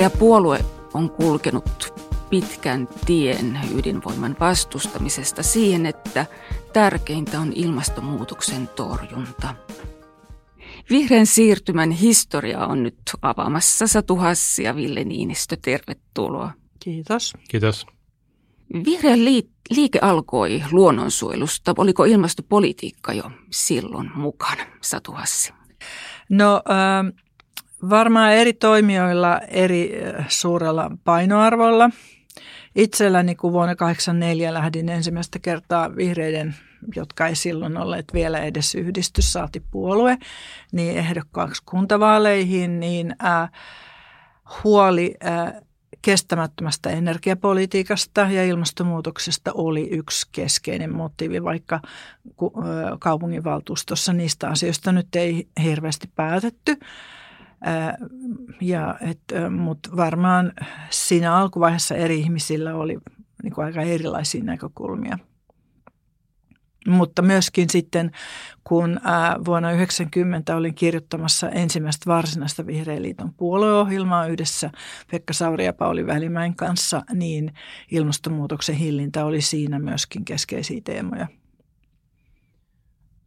Vihreä puolue on kulkenut pitkän tien ydinvoiman vastustamisesta siihen, että tärkeintä on ilmastonmuutoksen torjunta. Vihreän siirtymän historia on nyt avaamassa Satu Hassi ja Ville Niinistö. Tervetuloa. Kiitos. Kiitos. Vihreä liike alkoi luonnonsuojelusta. Oliko ilmastopolitiikka jo silloin mukana, Satu Hassi? No äh, varmaan eri toimijoilla eri äh, suurella painoarvolla. Itselläni kun vuonna 1984 lähdin ensimmäistä kertaa vihreiden, jotka ei silloin olleet vielä edes yhdistys, saati puolue, niin ehdokkaaksi kuntavaaleihin, niin äh, huoli äh, kestämättömästä energiapolitiikasta ja ilmastonmuutoksesta oli yksi keskeinen motiivi, vaikka kaupunginvaltuustossa niistä asioista nyt ei hirveästi päätetty. Ja mutta varmaan siinä alkuvaiheessa eri ihmisillä oli niin kuin aika erilaisia näkökulmia – mutta myöskin sitten, kun vuonna 1990 olin kirjoittamassa ensimmäistä varsinaista Vihreän liiton puolueohjelmaa yhdessä Pekka Sauri ja Pauli Välimäen kanssa, niin ilmastonmuutoksen hillintä oli siinä myöskin keskeisiä teemoja.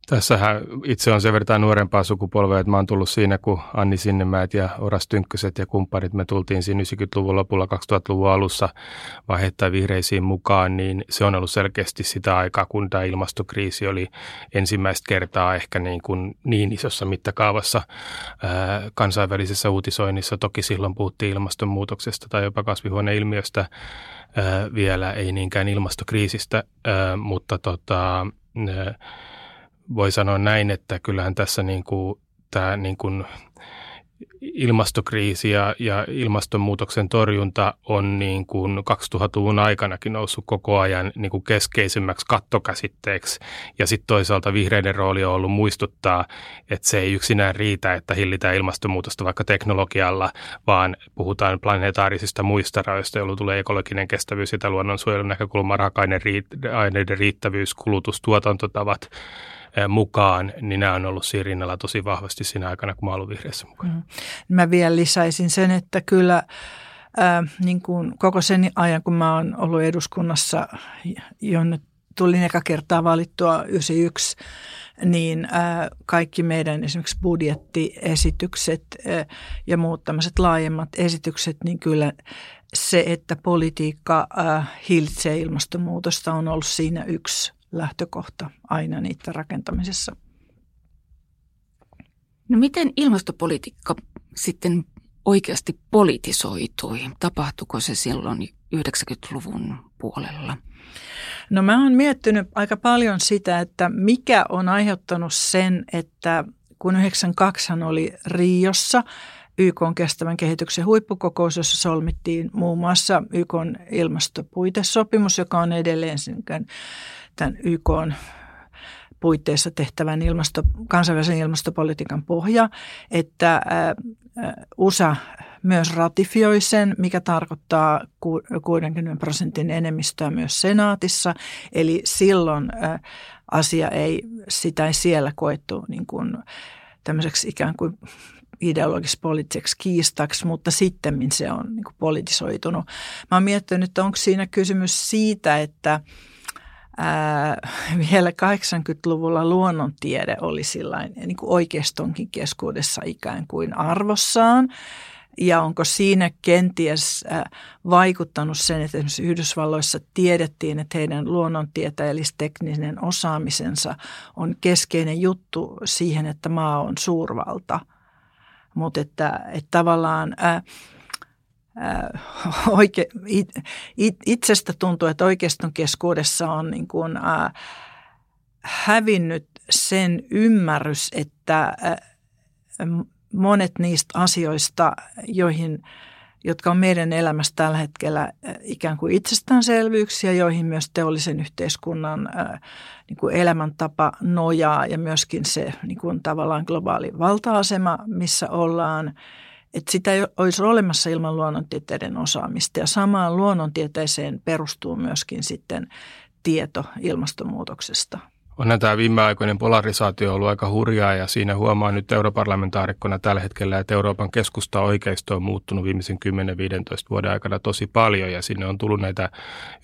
Tässähän itse on sen verran nuorempaa sukupolvea, että mä oon tullut siinä, kun Anni Sinnemäät ja Oras Tynkköset ja kumppanit, me tultiin siinä 90-luvun lopulla 2000-luvun alussa vaiheittain vihreisiin mukaan, niin se on ollut selkeästi sitä aikaa, kun tämä ilmastokriisi oli ensimmäistä kertaa ehkä niin, kuin niin isossa mittakaavassa ää, kansainvälisessä uutisoinnissa. Toki silloin puhuttiin ilmastonmuutoksesta tai jopa kasvihuoneilmiöstä ää, vielä, ei niinkään ilmastokriisistä, ää, mutta tota, ää, voi sanoa näin, että kyllähän tässä niin kuin, tämä niin kuin ilmastokriisi ja, ja ilmastonmuutoksen torjunta on niin kuin 2000-luvun aikanakin noussut koko ajan niin kuin keskeisimmäksi kattokäsitteeksi. Ja sitten toisaalta vihreiden rooli on ollut muistuttaa, että se ei yksinään riitä, että hillitään ilmastonmuutosta vaikka teknologialla, vaan puhutaan planetaarisista muista rajoista, jolloin tulee ekologinen kestävyys ja luonnonsuojelun näkökulma, raaka-aineiden riittävyys, kulutus, tuotantotavat – mukaan, niin nämä on ollut siinä rinnalla tosi vahvasti siinä aikana, kun mä ollut vihreässä mukaan. Mm. Mä vielä lisäisin sen, että kyllä äh, niin kuin koko sen ajan, kun mä oon ollut eduskunnassa, jonne tulin eka kertaa valittua 91, niin äh, kaikki meidän esimerkiksi budjettiesitykset äh, ja muut tämmöiset laajemmat esitykset, niin kyllä se, että politiikka äh, hillitsee ilmastonmuutosta on ollut siinä yksi lähtökohta aina niiden rakentamisessa. No miten ilmastopolitiikka sitten oikeasti politisoitui? Tapahtuiko se silloin 90-luvun puolella? No mä oon miettinyt aika paljon sitä, että mikä on aiheuttanut sen, että kun 92 oli Riossa YK on kestävän kehityksen huippukokous, jossa solmittiin muun muassa YK on ilmastopuitesopimus, joka on edelleen tämän YK puitteissa tehtävän ilmasto, kansainvälisen ilmastopolitiikan pohja, että USA myös ratifioi sen, mikä tarkoittaa 60 prosentin enemmistöä myös senaatissa. Eli silloin asia ei, sitä ei siellä koettu niin kuin tämmöiseksi ikään kuin ideologisiksi poliittiseksi kiistaksi, mutta sitten se on niin politisoitunut. Mä oon miettinyt, että onko siinä kysymys siitä, että – ää, vielä 80-luvulla luonnontiede oli sillain, niin kuin oikeistonkin keskuudessa ikään kuin arvossaan. Ja onko siinä kenties vaikuttanut sen, että esimerkiksi Yhdysvalloissa tiedettiin, että heidän luonnontieteellis-tekninen osaamisensa on keskeinen juttu siihen, että maa on suurvalta. Mutta että, että tavallaan ää, Äh, oike, it, it, itsestä tuntuu, että oikeiston keskuudessa on niin kuin, äh, hävinnyt sen ymmärrys, että äh, monet niistä asioista, joihin, jotka on meidän elämässä tällä hetkellä äh, ikään kuin itsestäänselvyyksiä, joihin myös teollisen yhteiskunnan äh, niin kuin elämäntapa nojaa ja myöskin se niin kuin tavallaan globaali valta-asema, missä ollaan – että sitä ei olisi olemassa ilman luonnontieteiden osaamista. Ja samaan luonnontieteeseen perustuu myöskin sitten tieto ilmastonmuutoksesta. Onhan tämä viimeaikoinen polarisaatio ollut aika hurjaa ja siinä huomaa nyt europarlamentaarikkona tällä hetkellä, että Euroopan keskusta oikeisto on muuttunut viimeisen 10-15 vuoden aikana tosi paljon ja sinne on tullut näitä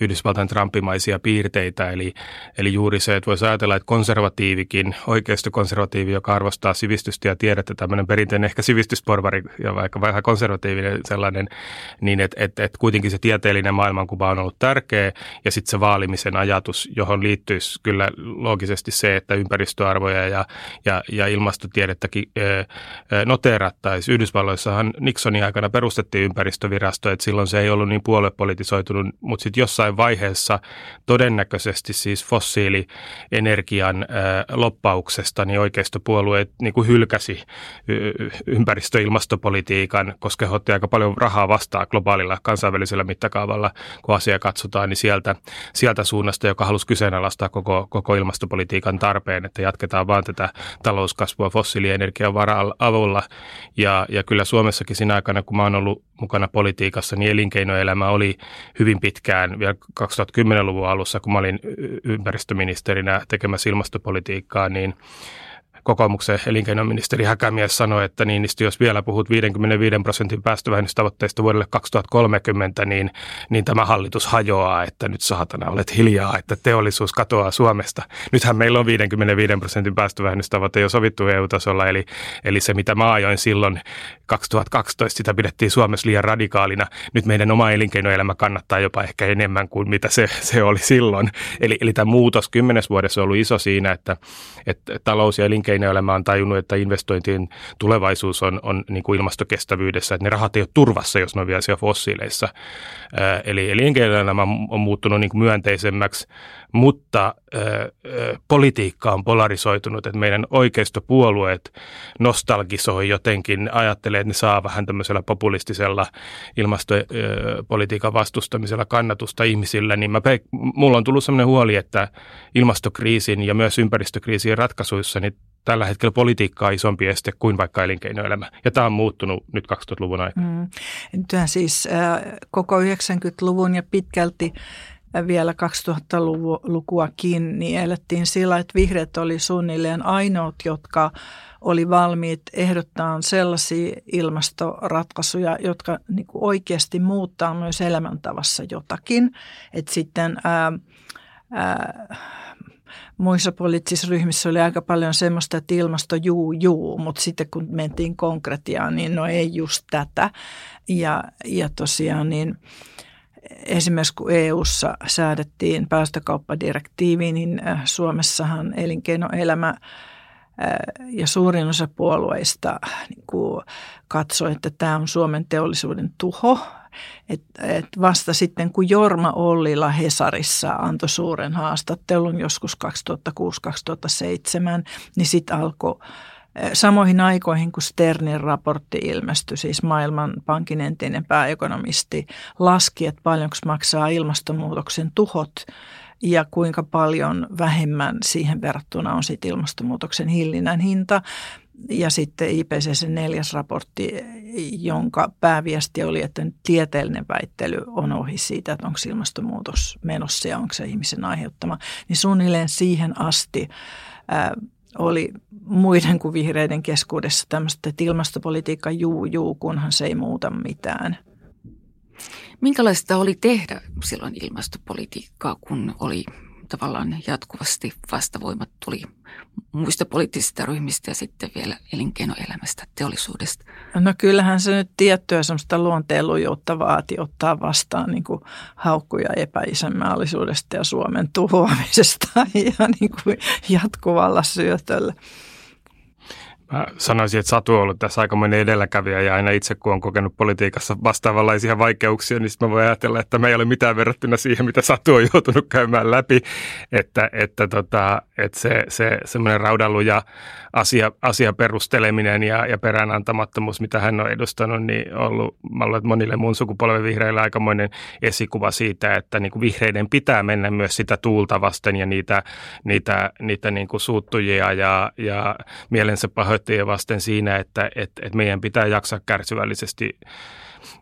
Yhdysvaltain trumpimaisia piirteitä. Eli, eli juuri se, että voisi ajatella, että konservatiivikin, oikeistokonservatiivi, joka arvostaa sivistystä ja tiedettä, tämmöinen perinteinen ehkä sivistysporvari ja vaikka vähän konservatiivinen sellainen, niin että et, et kuitenkin se tieteellinen maailmankuva on ollut tärkeä ja sitten se vaalimisen ajatus, johon liittyisi kyllä loogisesti se, että ympäristöarvoja ja, ja, ja ilmastotiedettäkin noterattaisiin. Yhdysvalloissahan Nixonin aikana perustettiin ympäristövirasto, että silloin se ei ollut niin puoluepolitisoitunut, mutta sitten jossain vaiheessa todennäköisesti siis fossiilienergian loppauksesta niin oikeistopuolueet niin kuin hylkäsi ympäristö- ilmastopolitiikan, koska he otti aika paljon rahaa vastaan globaalilla kansainvälisellä mittakaavalla, kun asia katsotaan, niin sieltä, sieltä suunnasta, joka halusi kyseenalaistaa koko, koko ilmasto ilmastopolitiikan tarpeen, että jatketaan vaan tätä talouskasvua fossiilienergian avulla. Ja, ja kyllä Suomessakin siinä aikana, kun mä oon ollut mukana politiikassa, niin elinkeinoelämä oli hyvin pitkään vielä 2010-luvun alussa, kun mä olin ympäristöministerinä tekemässä ilmastopolitiikkaa, niin kokoomuksen elinkeinoministeri Häkämies sanoi, että niin, jos vielä puhut 55 prosentin päästövähennystavoitteista vuodelle 2030, niin, niin tämä hallitus hajoaa, että nyt saatana olet hiljaa, että teollisuus katoaa Suomesta. Nythän meillä on 55 prosentin päästövähennystavoite jo sovittu EU-tasolla, eli, eli se mitä mä ajoin silloin 2012, sitä pidettiin Suomessa liian radikaalina. Nyt meidän oma elinkeinoelämä kannattaa jopa ehkä enemmän kuin mitä se, se oli silloin. Eli, eli tämä muutos kymmenes vuodessa on ollut iso siinä, että, että talous ja elinkeino elinkeinoelämä on tajunnut, että investointien tulevaisuus on, on niin kuin ilmastokestävyydessä, että ne rahat ei ole turvassa, jos ne on vielä siellä fossiileissa. Eli elinkeinoelämä on muuttunut niin kuin myönteisemmäksi, mutta politiikka on polarisoitunut, että meidän oikeistopuolueet nostalgisoi jotenkin, ajattelee, että ne saa vähän tämmöisellä populistisella ilmastopolitiikan vastustamisella kannatusta ihmisillä, niin mä, mulla on tullut sellainen huoli, että ilmastokriisin ja myös ympäristökriisien ratkaisuissa niin tällä hetkellä politiikka on isompi este kuin vaikka elinkeinoelämä. Ja tämä on muuttunut nyt 2000-luvun aikana. Mm. Nythän siis äh, koko 90-luvun ja pitkälti vielä 2000-lukuakin, niin elettiin sillä, että vihreät oli suunnilleen ainoat, jotka oli valmiit ehdottaa sellaisia ilmastoratkaisuja, jotka niin oikeasti muuttaa myös elämäntavassa jotakin. Että sitten ää, ää, muissa poliittisissa ryhmissä oli aika paljon semmoista, että ilmasto juu juu, mutta sitten kun mentiin konkretiaan, niin no ei just tätä. Ja, ja tosiaan niin esimerkiksi kun EU:ssa säädettiin päästökauppadirektiivi, niin äh, Suomessahan elinkeinoelämä – ja suurin osa puolueista niin katsoi, että tämä on Suomen teollisuuden tuho. Et, et vasta sitten, kun Jorma Ollila Hesarissa antoi suuren haastattelun joskus 2006-2007, niin sitten alkoi samoihin aikoihin, kun Sternin raportti ilmestyi, siis Maailmanpankin entinen pääekonomisti, laski, että paljonko maksaa ilmastonmuutoksen tuhot – ja kuinka paljon vähemmän siihen verrattuna on sitten ilmastonmuutoksen hillinnän hinta. Ja sitten IPCC neljäs raportti, jonka pääviesti oli, että tieteellinen väittely on ohi siitä, että onko ilmastonmuutos menossa ja onko se ihmisen aiheuttama. Niin suunnilleen siihen asti ää, oli muiden kuin vihreiden keskuudessa tämmöistä, että ilmastopolitiikka juu juu, kunhan se ei muuta mitään – Minkälaista oli tehdä silloin ilmastopolitiikkaa, kun oli tavallaan jatkuvasti vastavoimat tuli muista poliittisista ryhmistä ja sitten vielä elinkeinoelämästä, teollisuudesta? No kyllähän se nyt tiettyä semmoista luonteenlujuutta vaati ottaa vastaan niin kuin haukkuja epäisänmaallisuudesta ja Suomen tuhoamisesta ja niin kuin jatkuvalla syötöllä. Mä sanoisin, että Satu on ollut tässä aikamoinen edelläkävijä ja aina itse kun on kokenut politiikassa vastaavanlaisia vaikeuksia, niin sitten mä voin ajatella, että me ei ole mitään verrattuna siihen, mitä Satu on joutunut käymään läpi. Että, että, tota, että se, se semmoinen raudalluja asia, asia perusteleminen ja, ja peräänantamattomuus, mitä hän on edustanut, niin on ollut, mä olen monille mun sukupolven vihreille aikamoinen esikuva siitä, että niin kuin vihreiden pitää mennä myös sitä tuulta vasten ja niitä, niitä, niitä niin kuin suuttujia ja, ja mielensä pahoittajia vasten siinä, että et, et meidän pitää jaksaa kärsivällisesti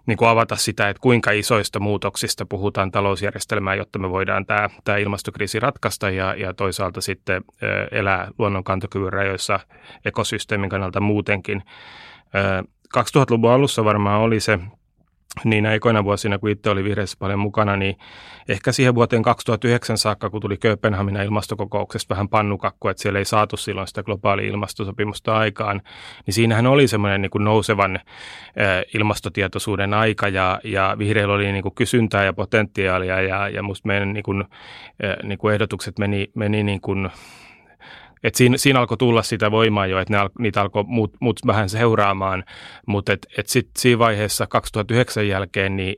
niin kuin avata sitä, että kuinka isoista muutoksista puhutaan talousjärjestelmään, jotta me voidaan tämä, tämä ilmastokriisi ratkaista ja, ja toisaalta sitten elää luonnon kantokyvyn rajoissa ekosysteemin kannalta muutenkin. 2000-luvun alussa varmaan oli se niin aikoina vuosina, kun itse oli vihreissä paljon mukana, niin ehkä siihen vuoteen 2009 saakka, kun tuli Kööpenhaminan ilmastokokouksesta vähän pannukakku, että siellä ei saatu silloin sitä globaalia ilmastosopimusta aikaan, niin siinähän oli semmoinen niin kuin nousevan ilmastotietoisuuden aika ja, ja vihreillä oli niin kuin kysyntää ja potentiaalia ja, ja musta meidän niin kuin, niin kuin ehdotukset meni, meni niin kuin et siinä, siinä alkoi tulla sitä voimaa jo, että al, niitä alkoi muut, muut vähän seuraamaan, mutta et, et sitten siinä vaiheessa 2009 jälkeen niin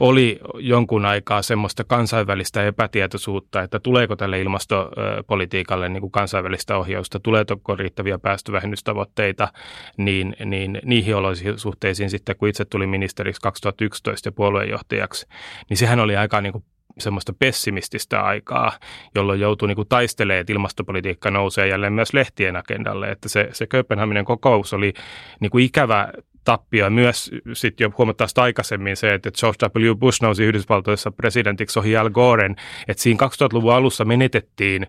oli jonkun aikaa semmoista kansainvälistä epätietoisuutta, että tuleeko tälle ilmastopolitiikalle niin kuin kansainvälistä ohjausta, tuleeko riittäviä päästövähennystavoitteita, niin, niin niihin olosuhteisiin sitten, kun itse tuli ministeriksi 2011 ja puolueenjohtajaksi, niin sehän oli aika niin kuin semmoista pessimististä aikaa, jolloin joutuu niin kuin taistelemaan, että ilmastopolitiikka nousee jälleen myös lehtien agendalle. Että se, se Kööpenhaminen kokous oli niin kuin ikävä tappio. Myös sitten jo huomattavasti aikaisemmin se, että George W. Bush nousi Yhdysvaltoissa presidentiksi ohi Al Goren, että siinä 2000-luvun alussa menetettiin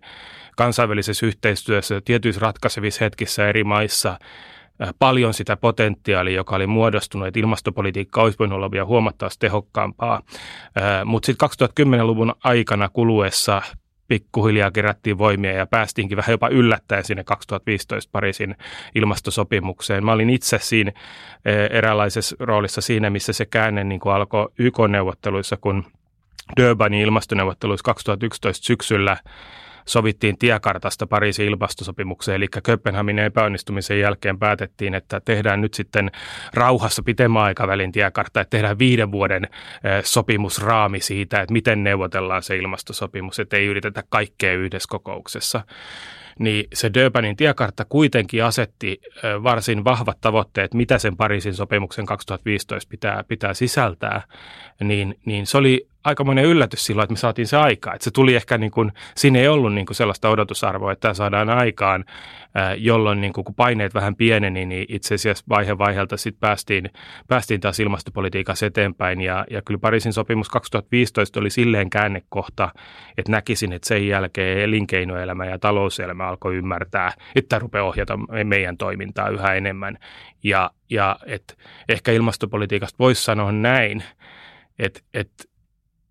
kansainvälisessä yhteistyössä tietyissä ratkaisevissa hetkissä eri maissa paljon sitä potentiaalia, joka oli muodostunut, että ilmastopolitiikka olisi voinut olla vielä huomattavasti tehokkaampaa. Mutta sitten 2010-luvun aikana kuluessa pikkuhiljaa kerättiin voimia ja päästiinkin vähän jopa yllättäen sinne 2015 Pariisin ilmastosopimukseen. Mä olin itse siinä eräänlaisessa roolissa siinä, missä se käänne niin kuin alkoi YK-neuvotteluissa, kun Durbanin ilmastoneuvotteluissa 2011 syksyllä sovittiin tiekartasta Pariisin ilmastosopimukseen, eli Kööpenhaminin epäonnistumisen jälkeen päätettiin, että tehdään nyt sitten rauhassa pitemmän aikavälin tiekartta, että tehdään viiden vuoden sopimusraami siitä, että miten neuvotellaan se ilmastosopimus, että ei yritetä kaikkea yhdessä kokouksessa. Niin se Durbanin tiekartta kuitenkin asetti varsin vahvat tavoitteet, mitä sen Pariisin sopimuksen 2015 pitää, pitää sisältää, niin, niin se oli aikamoinen yllätys silloin, että me saatiin se aikaan. Että se tuli ehkä, niin kuin, siinä ei ollut niin kuin sellaista odotusarvoa, että tämä saadaan aikaan, jolloin niin kuin, kun paineet vähän pieneni, niin itse asiassa vaihe vaiheelta sitten päästiin, päästiin taas ilmastopolitiikassa eteenpäin. Ja, ja kyllä Pariisin sopimus 2015 oli silleen käännekohta, että näkisin, että sen jälkeen elinkeinoelämä ja talouselämä alkoi ymmärtää, että rupeaa ohjata meidän toimintaa yhä enemmän. Ja, ja et ehkä ilmastopolitiikasta voisi sanoa näin, että et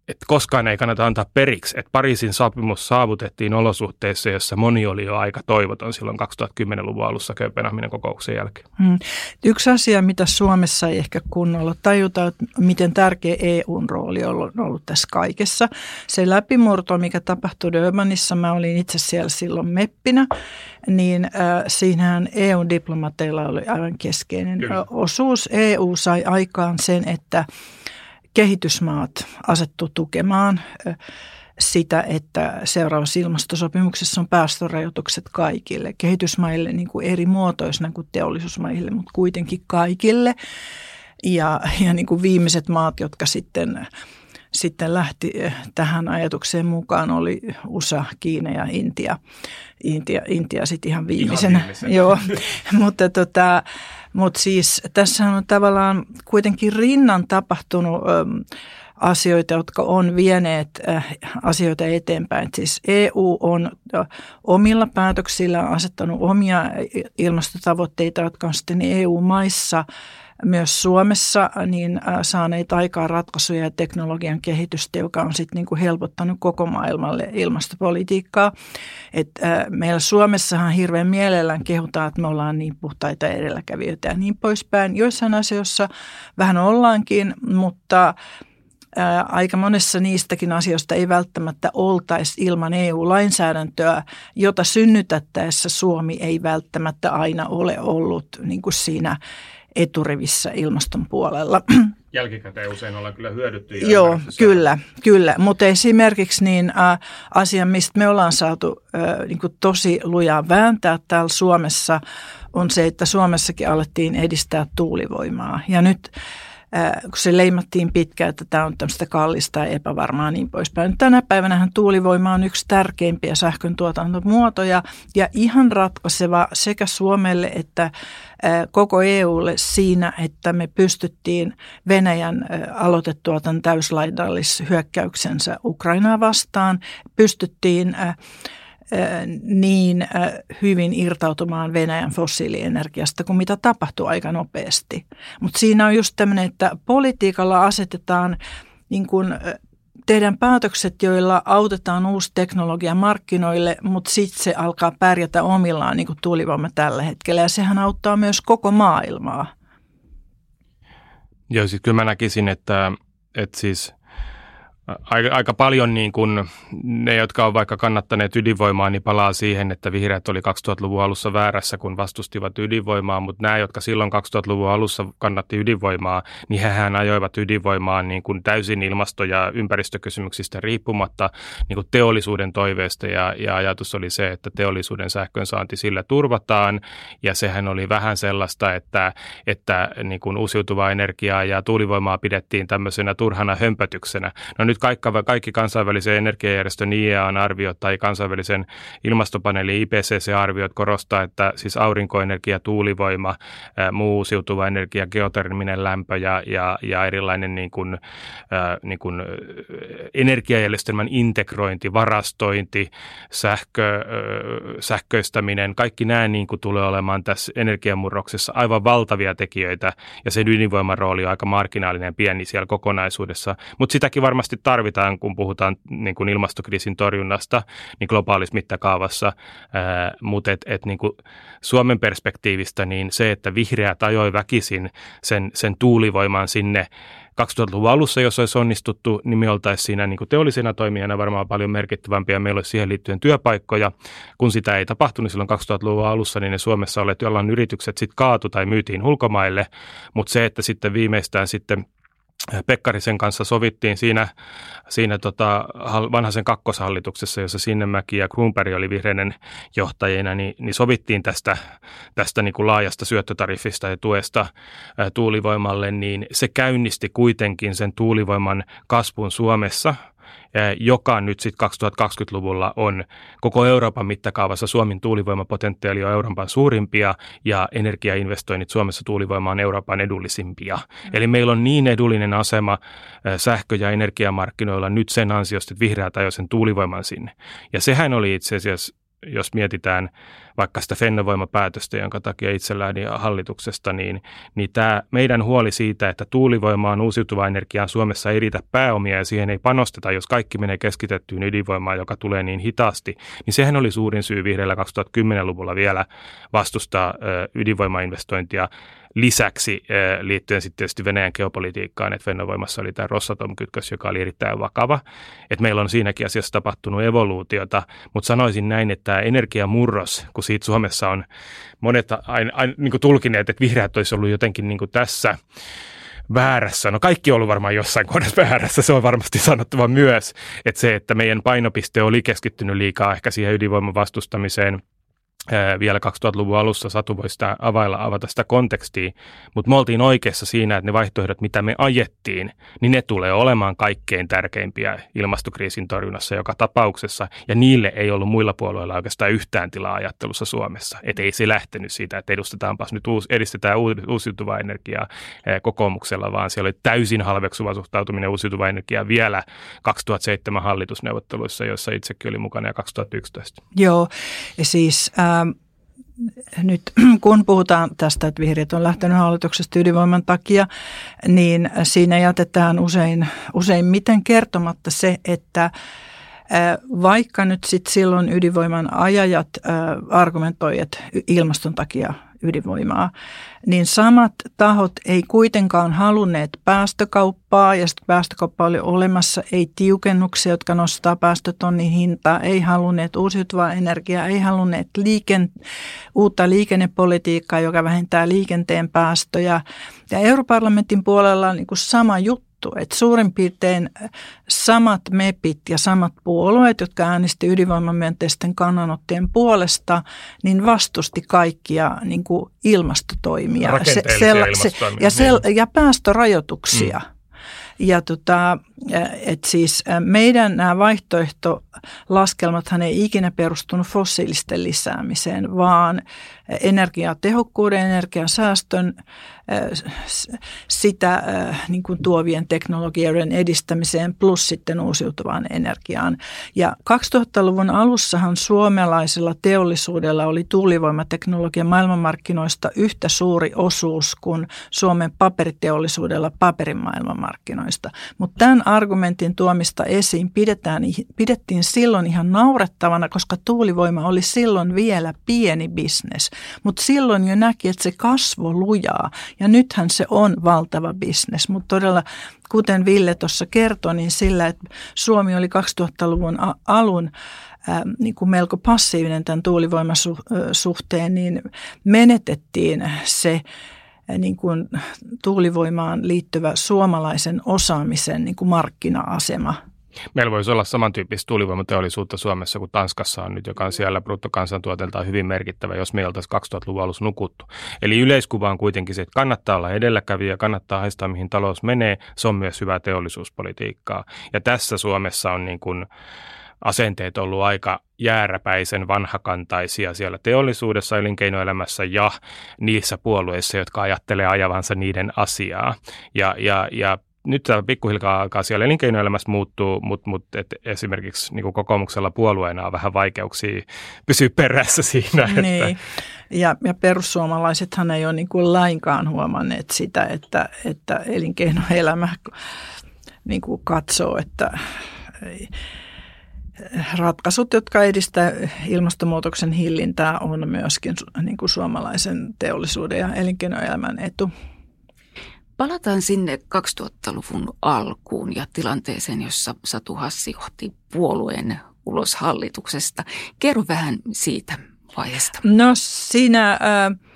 että koskaan ei kannata antaa periksi, että Pariisin sopimus saavutettiin olosuhteissa, jossa moni oli jo aika toivoton silloin 2010-luvun alussa Kööpenhaminan kokouksen jälkeen. Hmm. Yksi asia, mitä Suomessa ei ehkä kunnolla tajuta, että miten tärkeä EUn rooli on ollut tässä kaikessa. Se läpimurto, mikä tapahtui Durbanissa, mä olin itse siellä silloin meppinä, niin äh, siinähän EU-diplomateilla oli aivan keskeinen Kyllä. osuus. EU sai aikaan sen, että kehitysmaat asettu tukemaan sitä, että seuraavassa ilmastosopimuksessa on päästörajoitukset kaikille, kehitysmaille niin kuin eri muotoisena kuin teollisuusmaille, mutta kuitenkin kaikille. Ja, ja niin kuin viimeiset maat, jotka sitten, sitten lähti tähän ajatukseen mukaan, oli USA, Kiina ja Intia. Intia, Intia sitten ihan viimeisenä. Ihan Joo, mutta tota, mutta siis tässä on tavallaan kuitenkin rinnan tapahtunut asioita, jotka on vieneet äh, asioita eteenpäin. Siis EU on omilla päätöksillä asettanut omia ilmastotavoitteita, jotka on sitten EU-maissa – myös Suomessa niin saaneet aikaan ratkaisuja ja teknologian kehitystä, joka on sitten niin helpottanut koko maailmalle ilmastopolitiikkaa. Et, ä, meillä Suomessahan hirveän mielellään kehutaan, että me ollaan niin puhtaita edelläkävijöitä ja niin poispäin. Joissain asioissa vähän ollaankin, mutta aika monessa niistäkin asioista ei välttämättä oltaisi ilman EU-lainsäädäntöä, jota synnytettäessä Suomi ei välttämättä aina ole ollut niin kuin siinä eturivissä ilmaston puolella. Jälkikäteen usein ollaan kyllä hyödytty. Joo, kyllä, kyllä. Mutta esimerkiksi niin ä, asia, mistä me ollaan saatu ä, niin kuin tosi lujaa vääntää täällä Suomessa, on se, että Suomessakin alettiin edistää tuulivoimaa. Ja nyt kun se leimattiin pitkään, että tämä on tämmöistä kallista ja epävarmaa niin poispäin. Tänä päivänä tuulivoima on yksi tärkeimpiä sähkön tuotantomuotoja ja ihan ratkaiseva sekä Suomelle että koko EUlle siinä, että me pystyttiin Venäjän aloitettua tämän täyslaidallishyökkäyksensä Ukrainaa vastaan, pystyttiin niin hyvin irtautumaan Venäjän fossiilienergiasta kuin mitä tapahtuu aika nopeasti. Mutta siinä on just tämmöinen, että politiikalla asetetaan niin kuin tehdään päätökset, joilla autetaan uusi teknologia markkinoille, mutta sitten se alkaa pärjätä omillaan, niin kuin tuulivoima tällä hetkellä. Ja sehän auttaa myös koko maailmaa. Joo, siis kyllä mä näkisin, että, että siis Aika, aika paljon niin kuin ne, jotka ovat vaikka kannattaneet ydinvoimaa, niin palaa siihen, että vihreät oli 2000-luvun alussa väärässä, kun vastustivat ydinvoimaa, mutta nämä, jotka silloin 2000-luvun alussa kannatti ydinvoimaa, niin hehän ajoivat ydinvoimaa niin kuin täysin ilmasto- ja ympäristökysymyksistä riippumatta niin kuin teollisuuden toiveesta. Ja, ja ajatus oli se, että teollisuuden sähkön saanti sillä turvataan. Ja sehän oli vähän sellaista, että, että niin kuin uusiutuvaa energiaa ja tuulivoimaa pidettiin tämmöisenä turhana hömpötyksenä. No nyt nyt kaikki, kaikki kansainvälisen energiajärjestön IEAn arviot tai kansainvälisen ilmastopaneelin IPCC-arviot korostaa, että siis aurinkoenergia, tuulivoima, muu uusiutuva energia, geoterminen lämpö ja, ja, ja erilainen niin kuin, niin kuin energiajärjestelmän integrointi, varastointi, sähkö, äh, sähköistäminen, kaikki nämä niin kuin tulee olemaan tässä energiamurroksessa aivan valtavia tekijöitä ja sen ydinvoiman rooli on aika marginaalinen pieni siellä kokonaisuudessa, mutta sitäkin varmasti tarvitaan, kun puhutaan niin kuin ilmastokriisin torjunnasta niin globaalissa mittakaavassa. mutta et, et niin kuin Suomen perspektiivistä niin se, että vihreät ajoi väkisin sen, sen tuulivoiman sinne 2000-luvun alussa, jos olisi onnistuttu, niin me oltaisiin siinä niin kuin teollisena toimijana varmaan paljon merkittävämpiä ja meillä olisi siihen liittyen työpaikkoja. Kun sitä ei tapahtunut silloin 2000-luvun alussa, niin ne Suomessa olleet jollain yritykset sitten kaatu tai myytiin ulkomaille, mutta se, että sitten viimeistään sitten – Pekkarisen kanssa sovittiin siinä, siinä tota vanhaisen kakkoshallituksessa, jossa Sinnemäki ja Grunberg oli vihreinen johtajina, niin, niin sovittiin tästä, tästä niin kuin laajasta syöttötariffista ja tuesta tuulivoimalle, niin se käynnisti kuitenkin sen tuulivoiman kasvun Suomessa – joka nyt sitten 2020-luvulla on koko Euroopan mittakaavassa Suomen tuulivoimapotentiaali on Euroopan suurimpia ja energiainvestoinnit Suomessa tuulivoima on Euroopan edullisimpia. Mm. Eli meillä on niin edullinen asema sähkö- ja energiamarkkinoilla nyt sen ansiosta, että vihreät ajoi sen tuulivoiman sinne. Ja sehän oli itse asiassa jos mietitään vaikka sitä Fennovoima-päätöstä, jonka takia itse lähdin hallituksesta, niin, niin tämä meidän huoli siitä, että tuulivoimaan uusiutuva energiaan Suomessa ei riitä pääomia ja siihen ei panosteta, jos kaikki menee keskitettyyn ydinvoimaan, joka tulee niin hitaasti, niin sehän oli suurin syy vihreällä 2010-luvulla vielä vastustaa ydinvoimainvestointia lisäksi eh, liittyen sitten tietysti Venäjän geopolitiikkaan, että Fennovoimassa oli tämä Rosatom-kytkös, joka oli erittäin vakava. Että meillä on siinäkin asiassa tapahtunut evoluutiota, mutta sanoisin näin, että tämä energiamurros, kun siitä Suomessa on monet aina, aina niin tulkineet, että vihreät olisi ollut jotenkin niin tässä väärässä. No kaikki on ollut varmaan jossain kohdassa väärässä, se on varmasti sanottava myös, että se, että meidän painopiste oli keskittynyt liikaa ehkä siihen ydinvoiman vastustamiseen – vielä 2000-luvun alussa Satu voi sitä availla, avata sitä kontekstia, mutta me oltiin oikeassa siinä, että ne vaihtoehdot, mitä me ajettiin, niin ne tulee olemaan kaikkein tärkeimpiä ilmastokriisin torjunnassa joka tapauksessa, ja niille ei ollut muilla puolueilla oikeastaan yhtään tilaa ajattelussa Suomessa. Että ei se lähtenyt siitä, että edustetaanpas nyt uus, edistetään uusiutuvaa energiaa kokoomuksella, vaan siellä oli täysin halveksuva suhtautuminen uusiutuvaa energiaa vielä 2007 hallitusneuvotteluissa, joissa itsekin oli mukana ja 2011. Joo, siis äh, nyt kun puhutaan tästä, että vihreät on lähtenyt hallituksesta ydinvoiman takia, niin siinä jätetään usein, useimmiten kertomatta se, että vaikka nyt sitten silloin ydinvoiman ajajat argumentoivat ilmaston takia ydinvoimaa, niin samat tahot ei kuitenkaan halunneet päästökauppaa ja sitten päästökauppa oli olemassa, ei tiukennuksia, jotka nostaa päästötonnin hintaa, ei halunneet uusiutuvaa energiaa, ei halunneet liiken, uutta liikennepolitiikkaa, joka vähentää liikenteen päästöjä. Ja europarlamentin puolella on niin kuin sama juttu muuttui. Et suurin piirtein samat MEPit ja samat puolueet, jotka äänesti ydinvoimamyönteisten kannanottien puolesta, niin vastusti kaikkia niin kuin ilmastotoimia se, se, ja, sel, ja päästörajoituksia. Mm. Ja tota, et siis meidän nämä vaihtoehtolaskelmathan ei ikinä perustunut fossiilisten lisäämiseen, vaan energiatehokkuuden, energiansäästön sitä niin kuin tuovien teknologioiden edistämiseen plus sitten uusiutuvaan energiaan. Ja 2000-luvun alussahan suomalaisella teollisuudella oli tuulivoimateknologian maailmanmarkkinoista yhtä suuri osuus kuin Suomen paperiteollisuudella paperin maailmanmarkkinoista. Mutta tämän argumentin tuomista esiin pidetään, pidettiin silloin ihan naurettavana, koska tuulivoima oli silloin vielä pieni bisnes. Mutta silloin jo näki, että se kasvo lujaa ja nythän se on valtava bisnes. Mutta todella, kuten Ville tuossa kertoi, niin sillä, että Suomi oli 2000-luvun alun niin kuin melko passiivinen tämän tuulivoimasuhteen, niin menetettiin se niin kuin tuulivoimaan liittyvä suomalaisen osaamisen niin kuin markkina-asema. Meillä voisi olla samantyyppistä tuulivoimateollisuutta Suomessa kuin Tanskassa on nyt, joka on siellä bruttokansantuoteltaan hyvin merkittävä, jos me oltaisiin 2000-luvun alussa nukuttu. Eli yleiskuva on kuitenkin se, että kannattaa olla edelläkävijä, kannattaa haistaa mihin talous menee, se on myös hyvää teollisuuspolitiikkaa. Ja tässä Suomessa on niin kuin asenteet ollut aika jääräpäisen vanhakantaisia siellä teollisuudessa, elinkeinoelämässä ja niissä puolueissa, jotka ajattelee ajavansa niiden asiaa. Ja, ja, ja nyt tämä pikkuhiljaa alkaa siellä elinkeinoelämässä muuttuu, mutta, mutta et esimerkiksi niin kokoomuksella puolueena on vähän vaikeuksia pysyä perässä siinä. Niin. Että. Ja, ja perussuomalaisethan ei ole niin kuin lainkaan huomanneet sitä, että, että elinkeinoelämä niin kuin katsoo, että ratkaisut, jotka edistää ilmastonmuutoksen hillintää, on myöskin niin kuin suomalaisen teollisuuden ja elinkeinoelämän etu. Palataan sinne 2000-luvun alkuun ja tilanteeseen, jossa Satu Hassi johti puolueen ulos hallituksesta. Kerro vähän siitä vaiheesta. No siinä... Äh,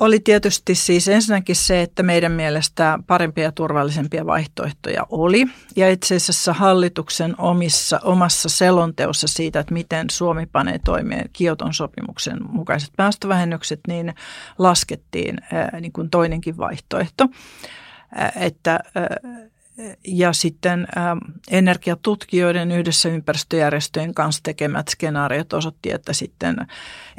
oli tietysti siis ensinnäkin se, että meidän mielestä parempia ja turvallisempia vaihtoehtoja oli. Ja itse asiassa hallituksen omissa, omassa selonteossa siitä, että miten Suomi panee toimeen Kioton sopimuksen mukaiset päästövähennykset, niin laskettiin niin kuin toinenkin vaihtoehto. Että ja sitten energiatutkijoiden yhdessä ympäristöjärjestöjen kanssa tekemät skenaariot osoitti, että sitten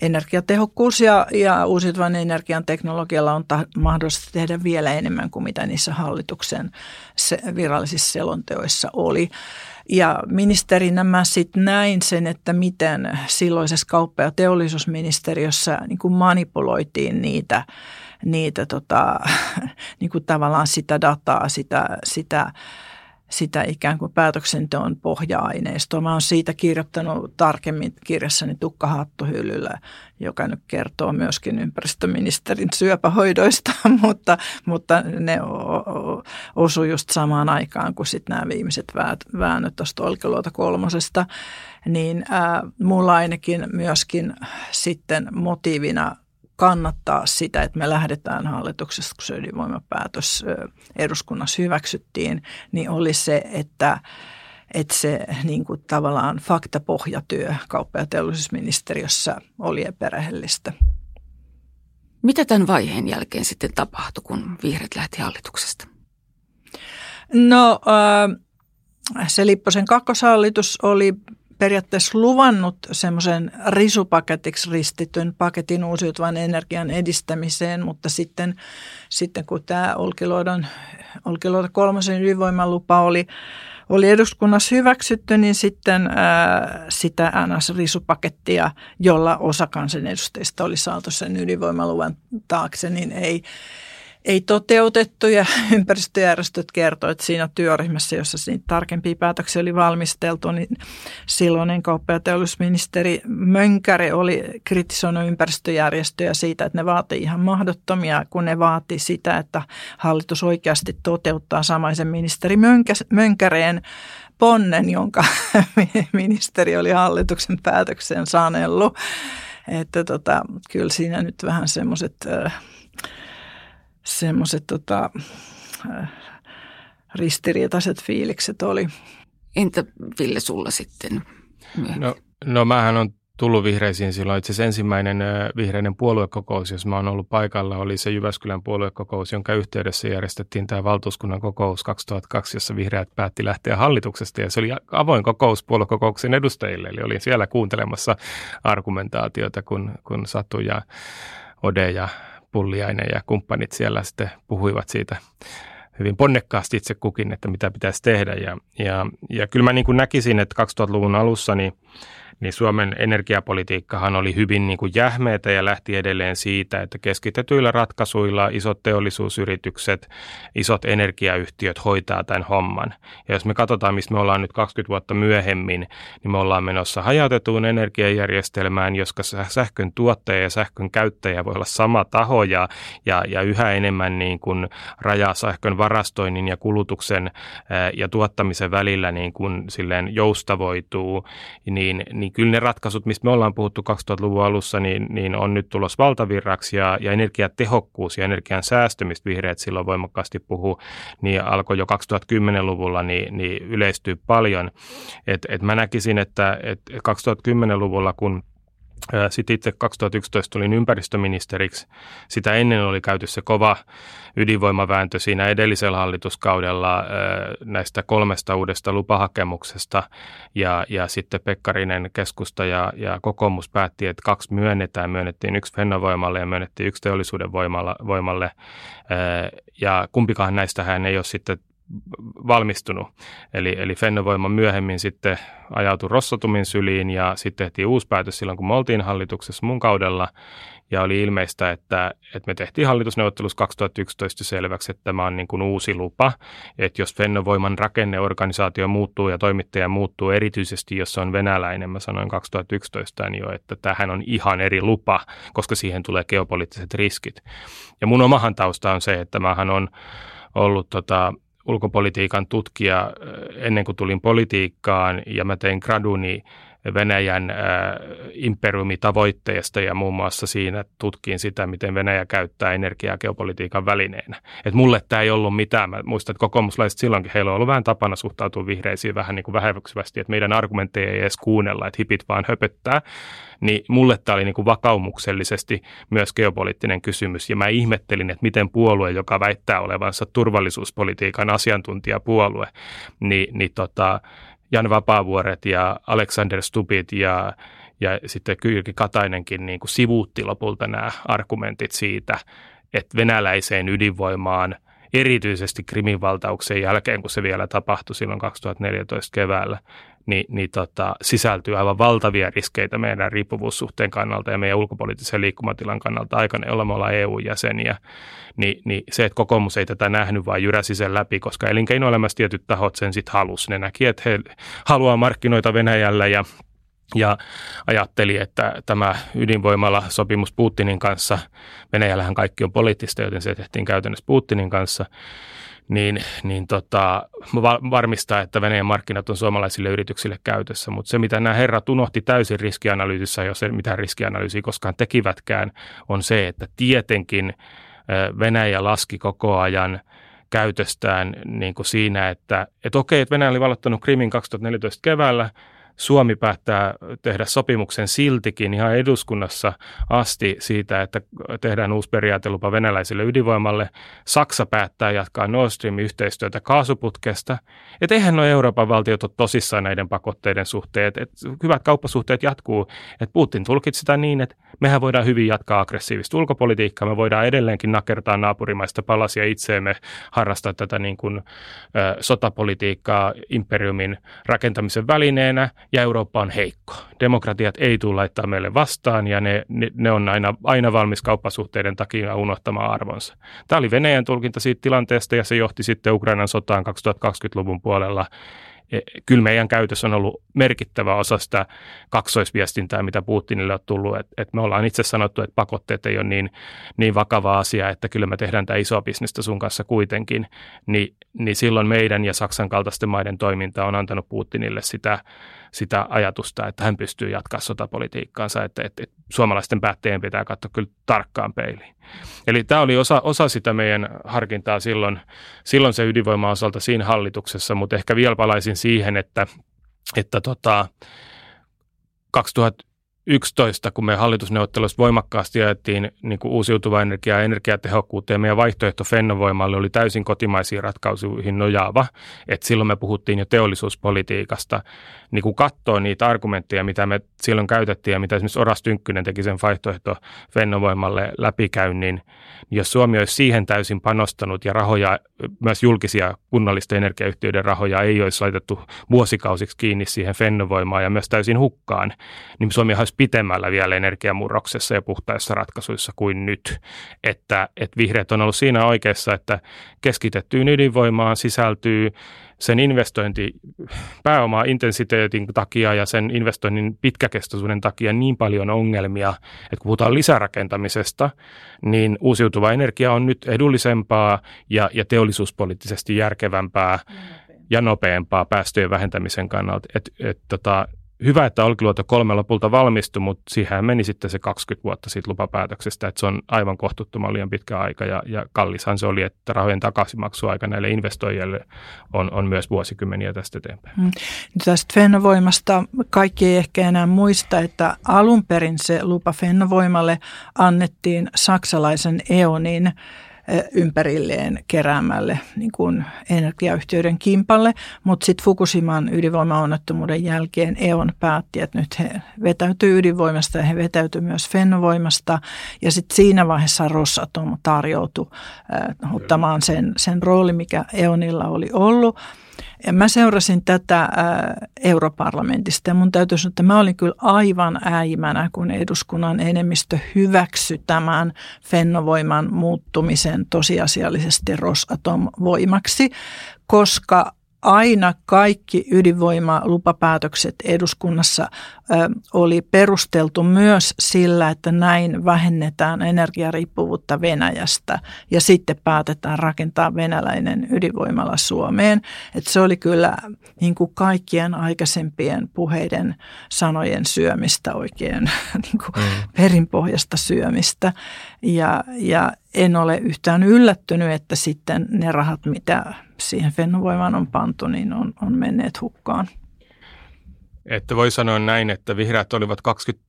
energiatehokkuus ja, ja uusiutuvan energian teknologialla on ta- mahdollista tehdä vielä enemmän kuin mitä niissä hallituksen se, virallisissa selonteoissa oli. Ja ministerinä mä sitten näin sen, että miten silloisessa kauppa- ja teollisuusministeriössä niin manipuloitiin niitä niitä tota, niin kuin tavallaan sitä dataa, sitä, sitä, sitä ikään kuin päätöksenteon pohja-aineistoa. Mä oon siitä kirjoittanut tarkemmin kirjassani Tukkahattuhyllyllä, joka nyt kertoo myöskin ympäristöministerin syöpähoidoista, mutta, mutta ne osu just samaan aikaan kuin sitten nämä viimeiset väännöt tuosta Olkiluota kolmosesta. Niin ää, mulla ainakin myöskin sitten motiivina – kannattaa sitä, että me lähdetään hallituksesta, kun se ydinvoimapäätös eduskunnassa hyväksyttiin, niin oli se, että että se niin kuin tavallaan faktapohjatyö kauppa- ja teollisuusministeriössä oli epärehellistä. Mitä tämän vaiheen jälkeen sitten tapahtui, kun vihreät lähti hallituksesta? No se Lipposen kakkoshallitus oli periaatteessa luvannut semmoisen risupaketiksi ristityn paketin uusiutuvan energian edistämiseen, mutta sitten, sitten kun tämä Olkiluodon, Olkiluodon kolmosen ydinvoimalupa oli, oli eduskunnassa hyväksytty, niin sitten ää, sitä NS-risupakettia, jolla osa kansanedustajista oli saatu sen ydinvoimaluvan taakse, niin ei, ei toteutettu ja ympäristöjärjestöt kertoivat, että siinä työryhmässä, jossa niitä tarkempia päätöksiä oli valmisteltu, niin silloinen kauppa- ja teollisuusministeri Mönkäre oli kritisoinut ympäristöjärjestöjä siitä, että ne vaatii ihan mahdottomia, kun ne vaati sitä, että hallitus oikeasti toteuttaa samaisen ministeri Mönkäreen ponnen, jonka ministeri oli hallituksen päätöksen sanellut. Että tota, kyllä siinä nyt vähän semmoiset... Äh, semmoiset tota, äh, ristiriitaiset fiilikset oli. Entä Ville sulla sitten? No, no mähän on tullut vihreisiin silloin. Itse asiassa ensimmäinen vihreiden puoluekokous, jos mä oon ollut paikalla, oli se Jyväskylän puoluekokous, jonka yhteydessä järjestettiin tämä valtuuskunnan kokous 2002, jossa vihreät päätti lähteä hallituksesta. Ja se oli avoin kokous puoluekokouksen edustajille, eli olin siellä kuuntelemassa argumentaatiota, kun, kun Satu ja Ode ja Pulliainen ja kumppanit siellä sitten puhuivat siitä hyvin ponnekkaasti itse kukin, että mitä pitäisi tehdä. Ja, ja, ja kyllä mä niin kuin näkisin, että 2000-luvun alussa niin niin Suomen energiapolitiikkahan oli hyvin niin kuin jähmeitä ja lähti edelleen siitä, että keskitetyillä ratkaisuilla isot teollisuusyritykset, isot energiayhtiöt hoitaa tämän homman. Ja jos me katsotaan, missä me ollaan nyt 20 vuotta myöhemmin, niin me ollaan menossa hajautetuun energiajärjestelmään, joska sähkön tuottaja ja sähkön käyttäjä voi olla sama taho ja, ja, ja yhä enemmän niin kuin rajaa sähkön varastoinnin ja kulutuksen ja tuottamisen välillä niin kuin silleen joustavoituu, niin, niin niin kyllä ne ratkaisut, mistä me ollaan puhuttu 2000-luvun alussa, niin, niin on nyt tulos valtavirraksi ja, ja energiatehokkuus ja energian säästämistä vihreät silloin voimakkaasti puhuu, niin alkoi jo 2010-luvulla niin, niin yleistyy paljon. Et, et mä näkisin, että et 2010-luvulla, kun sitten itse 2011 tulin ympäristöministeriksi. Sitä ennen oli käyty se kova ydinvoimavääntö siinä edellisellä hallituskaudella näistä kolmesta uudesta lupahakemuksesta. Ja, ja sitten Pekkarinen keskusta ja, ja kokoomus päätti, että kaksi myönnetään. Myönnettiin yksi Fennovoimalle ja myönnettiin yksi teollisuuden voimalle. Ja kumpikaan näistä hän ei ole sitten valmistunut. Eli, eli Fennovoima myöhemmin sitten ajautui Rossotumin syliin ja sitten tehtiin uusi päätös silloin, kun me oltiin hallituksessa mun kaudella. Ja oli ilmeistä, että, että me tehtiin hallitusneuvottelussa 2011 selväksi, että tämä on niin kuin uusi lupa. Että jos Fennovoiman rakenneorganisaatio muuttuu ja toimittaja muuttuu erityisesti, jos se on venäläinen, mä sanoin 2011 jo, että tähän on ihan eri lupa, koska siihen tulee geopoliittiset riskit. Ja mun omahan tausta on se, että mähän on ollut tota, ulkopolitiikan tutkija ennen kuin tulin politiikkaan ja mä tein graduni Venäjän imperiumitavoitteesta ja muun muassa siinä tutkin sitä, miten Venäjä käyttää energiaa geopolitiikan välineenä. Et mulle tämä ei ollut mitään. Mä muistan, että kokoomuslaiset silloinkin, heillä on ollut vähän tapana suhtautua vihreisiin vähän niin kuin vähäksyvästi, että meidän argumentteja ei edes kuunnella, että hipit vaan höpöttää. Niin mulle tämä oli niin kuin vakaumuksellisesti myös geopoliittinen kysymys. Ja mä ihmettelin, että miten puolue, joka väittää olevansa turvallisuuspolitiikan asiantuntijapuolue, niin, niin tota, Jan Vapaavuoret ja Alexander Stupit ja, ja sitten Kyrki Katainenkin niin kuin sivuutti lopulta nämä argumentit siitä, että venäläiseen ydinvoimaan erityisesti Krimin valtauksen jälkeen, kun se vielä tapahtui silloin 2014 keväällä, niin, niin tota, sisältyy aivan valtavia riskeitä meidän riippuvuussuhteen kannalta ja meidän ulkopoliittisen liikkumatilan kannalta aikana, jolla me ollaan EU-jäseniä. Niin, niin se, että kokoomus ei tätä nähnyt, vaan jyräsi sen läpi, koska elinkeinoelämässä tietyt tahot sen sitten halusi. Ne näki, että he haluaa markkinoita Venäjällä ja ja ajatteli, että tämä ydinvoimalla sopimus Putinin kanssa, Venäjällähän kaikki on poliittista, joten se tehtiin käytännössä Putinin kanssa, niin, niin tota, varmistaa, että Venäjän markkinat on suomalaisille yrityksille käytössä. Mutta se, mitä nämä herrat unohti täysin riskianalyysissä, jos ei mitään riskianalyysiä koskaan tekivätkään, on se, että tietenkin Venäjä laski koko ajan käytöstään niin kuin siinä, että, että okei, että Venäjä oli valottanut Krimin 2014 keväällä, Suomi päättää tehdä sopimuksen siltikin ihan eduskunnassa asti siitä, että tehdään uusi periaatelupa venäläiselle ydinvoimalle. Saksa päättää jatkaa Nord Streamin yhteistyötä kaasuputkesta. Että eihän nuo Euroopan valtiot ole tosissaan näiden pakotteiden suhteet. Et hyvät kauppasuhteet jatkuu. Et Putin tulkitsi sitä niin, että mehän voidaan hyvin jatkaa aggressiivista ulkopolitiikkaa. Me voidaan edelleenkin nakertaa naapurimaista palasia itseemme, harrastaa tätä niin kuin, ö, sotapolitiikkaa imperiumin rakentamisen välineenä ja Eurooppa on heikko. Demokratiat ei tule laittaa meille vastaan ja ne, ne, ne on aina, aina valmis kauppasuhteiden takia unohtamaan arvonsa. Tämä oli Venäjän tulkinta siitä tilanteesta ja se johti sitten Ukrainan sotaan 2020-luvun puolella. E, kyllä meidän käytössä on ollut merkittävä osa sitä kaksoisviestintää, mitä Putinille on tullut. Et, et me ollaan itse sanottu, että pakotteet ei ole niin, niin vakava asia, että kyllä me tehdään tämä iso bisnestä sun kanssa kuitenkin. Ni, niin silloin meidän ja Saksan kaltaisten maiden toiminta on antanut Putinille sitä, sitä ajatusta, että hän pystyy jatkaa sotapolitiikkaansa, että, että, että suomalaisten päättäjien pitää katsoa kyllä tarkkaan peiliin. Eli tämä oli osa, osa sitä meidän harkintaa silloin, silloin se ydinvoima osalta siinä hallituksessa, mutta ehkä vielä palaisin siihen, että, että tota, 2000, 2011, kun me hallitusneuvotteluissa voimakkaasti ajettiin niin kuin uusiutuvaa energiaa ja energiatehokkuutta ja meidän vaihtoehto Fennovoimalle oli täysin kotimaisiin ratkaisuihin nojaava, että silloin me puhuttiin jo teollisuuspolitiikasta, niin kun katsoo niitä argumentteja, mitä me silloin käytettiin ja mitä esimerkiksi Oras Tynkkynen teki sen vaihtoehto Fennovoimalle läpikäynnin, niin jos Suomi olisi siihen täysin panostanut ja rahoja, myös julkisia kunnallisten energiayhtiöiden rahoja ei olisi laitettu vuosikausiksi kiinni siihen Fennovoimaan ja myös täysin hukkaan, niin Suomi olisi pitemmällä vielä energiamurroksessa ja puhtaissa ratkaisuissa kuin nyt. Että, että vihreät on ollut siinä oikeassa, että keskitettyyn ydinvoimaan sisältyy sen investointi pääoma intensiteetin takia ja sen investoinnin pitkäkestoisuuden takia niin paljon ongelmia, että kun puhutaan lisärakentamisesta, niin uusiutuva energia on nyt edullisempaa ja, ja teollisuuspoliittisesti järkevämpää ja nopeampaa päästöjen vähentämisen kannalta. Et, et, tota, hyvä, että Olkiluoto kolme lopulta valmistui, mutta siihen meni sitten se 20 vuotta siitä lupapäätöksestä, että se on aivan kohtuuttoman liian pitkä aika ja, ja kallishan se oli, että rahojen takaisinmaksuaika näille investoijille on, on myös vuosikymmeniä tästä eteenpäin. Hmm. Tästä Fennovoimasta kaikki ei ehkä enää muista, että alun perin se lupa Fennovoimalle annettiin saksalaisen EONin ympärilleen keräämälle niin kuin energiayhtiöiden kimpalle, mutta sitten Fukushiman ydinvoimaonnettomuuden jälkeen EON päätti, että nyt he vetäytyy ydinvoimasta ja he vetäytyy myös Fennovoimasta ja sitten siinä vaiheessa Rosatom tarjoutui äh, ottamaan sen, sen rooli, mikä EONilla oli ollut. Mä seurasin tätä ää, europarlamentista ja mun täytyy sanoa, että mä olin kyllä aivan äimänä, kun eduskunnan enemmistö hyväksyi tämän Fennovoiman muuttumisen tosiasiallisesti Rosatom-voimaksi, koska aina kaikki ydinvoimalupapäätökset eduskunnassa oli perusteltu myös sillä, että näin vähennetään energiariippuvuutta Venäjästä ja sitten päätetään rakentaa venäläinen ydinvoimala Suomeen. Et se oli kyllä niin kuin kaikkien aikaisempien puheiden sanojen syömistä oikein niin kuin mm. perinpohjasta syömistä. Ja, ja en ole yhtään yllättynyt, että sitten ne rahat, mitä siihen Fennovoimaan on pantu, niin on, on menneet hukkaan. Että voi sanoa näin, että vihreät olivat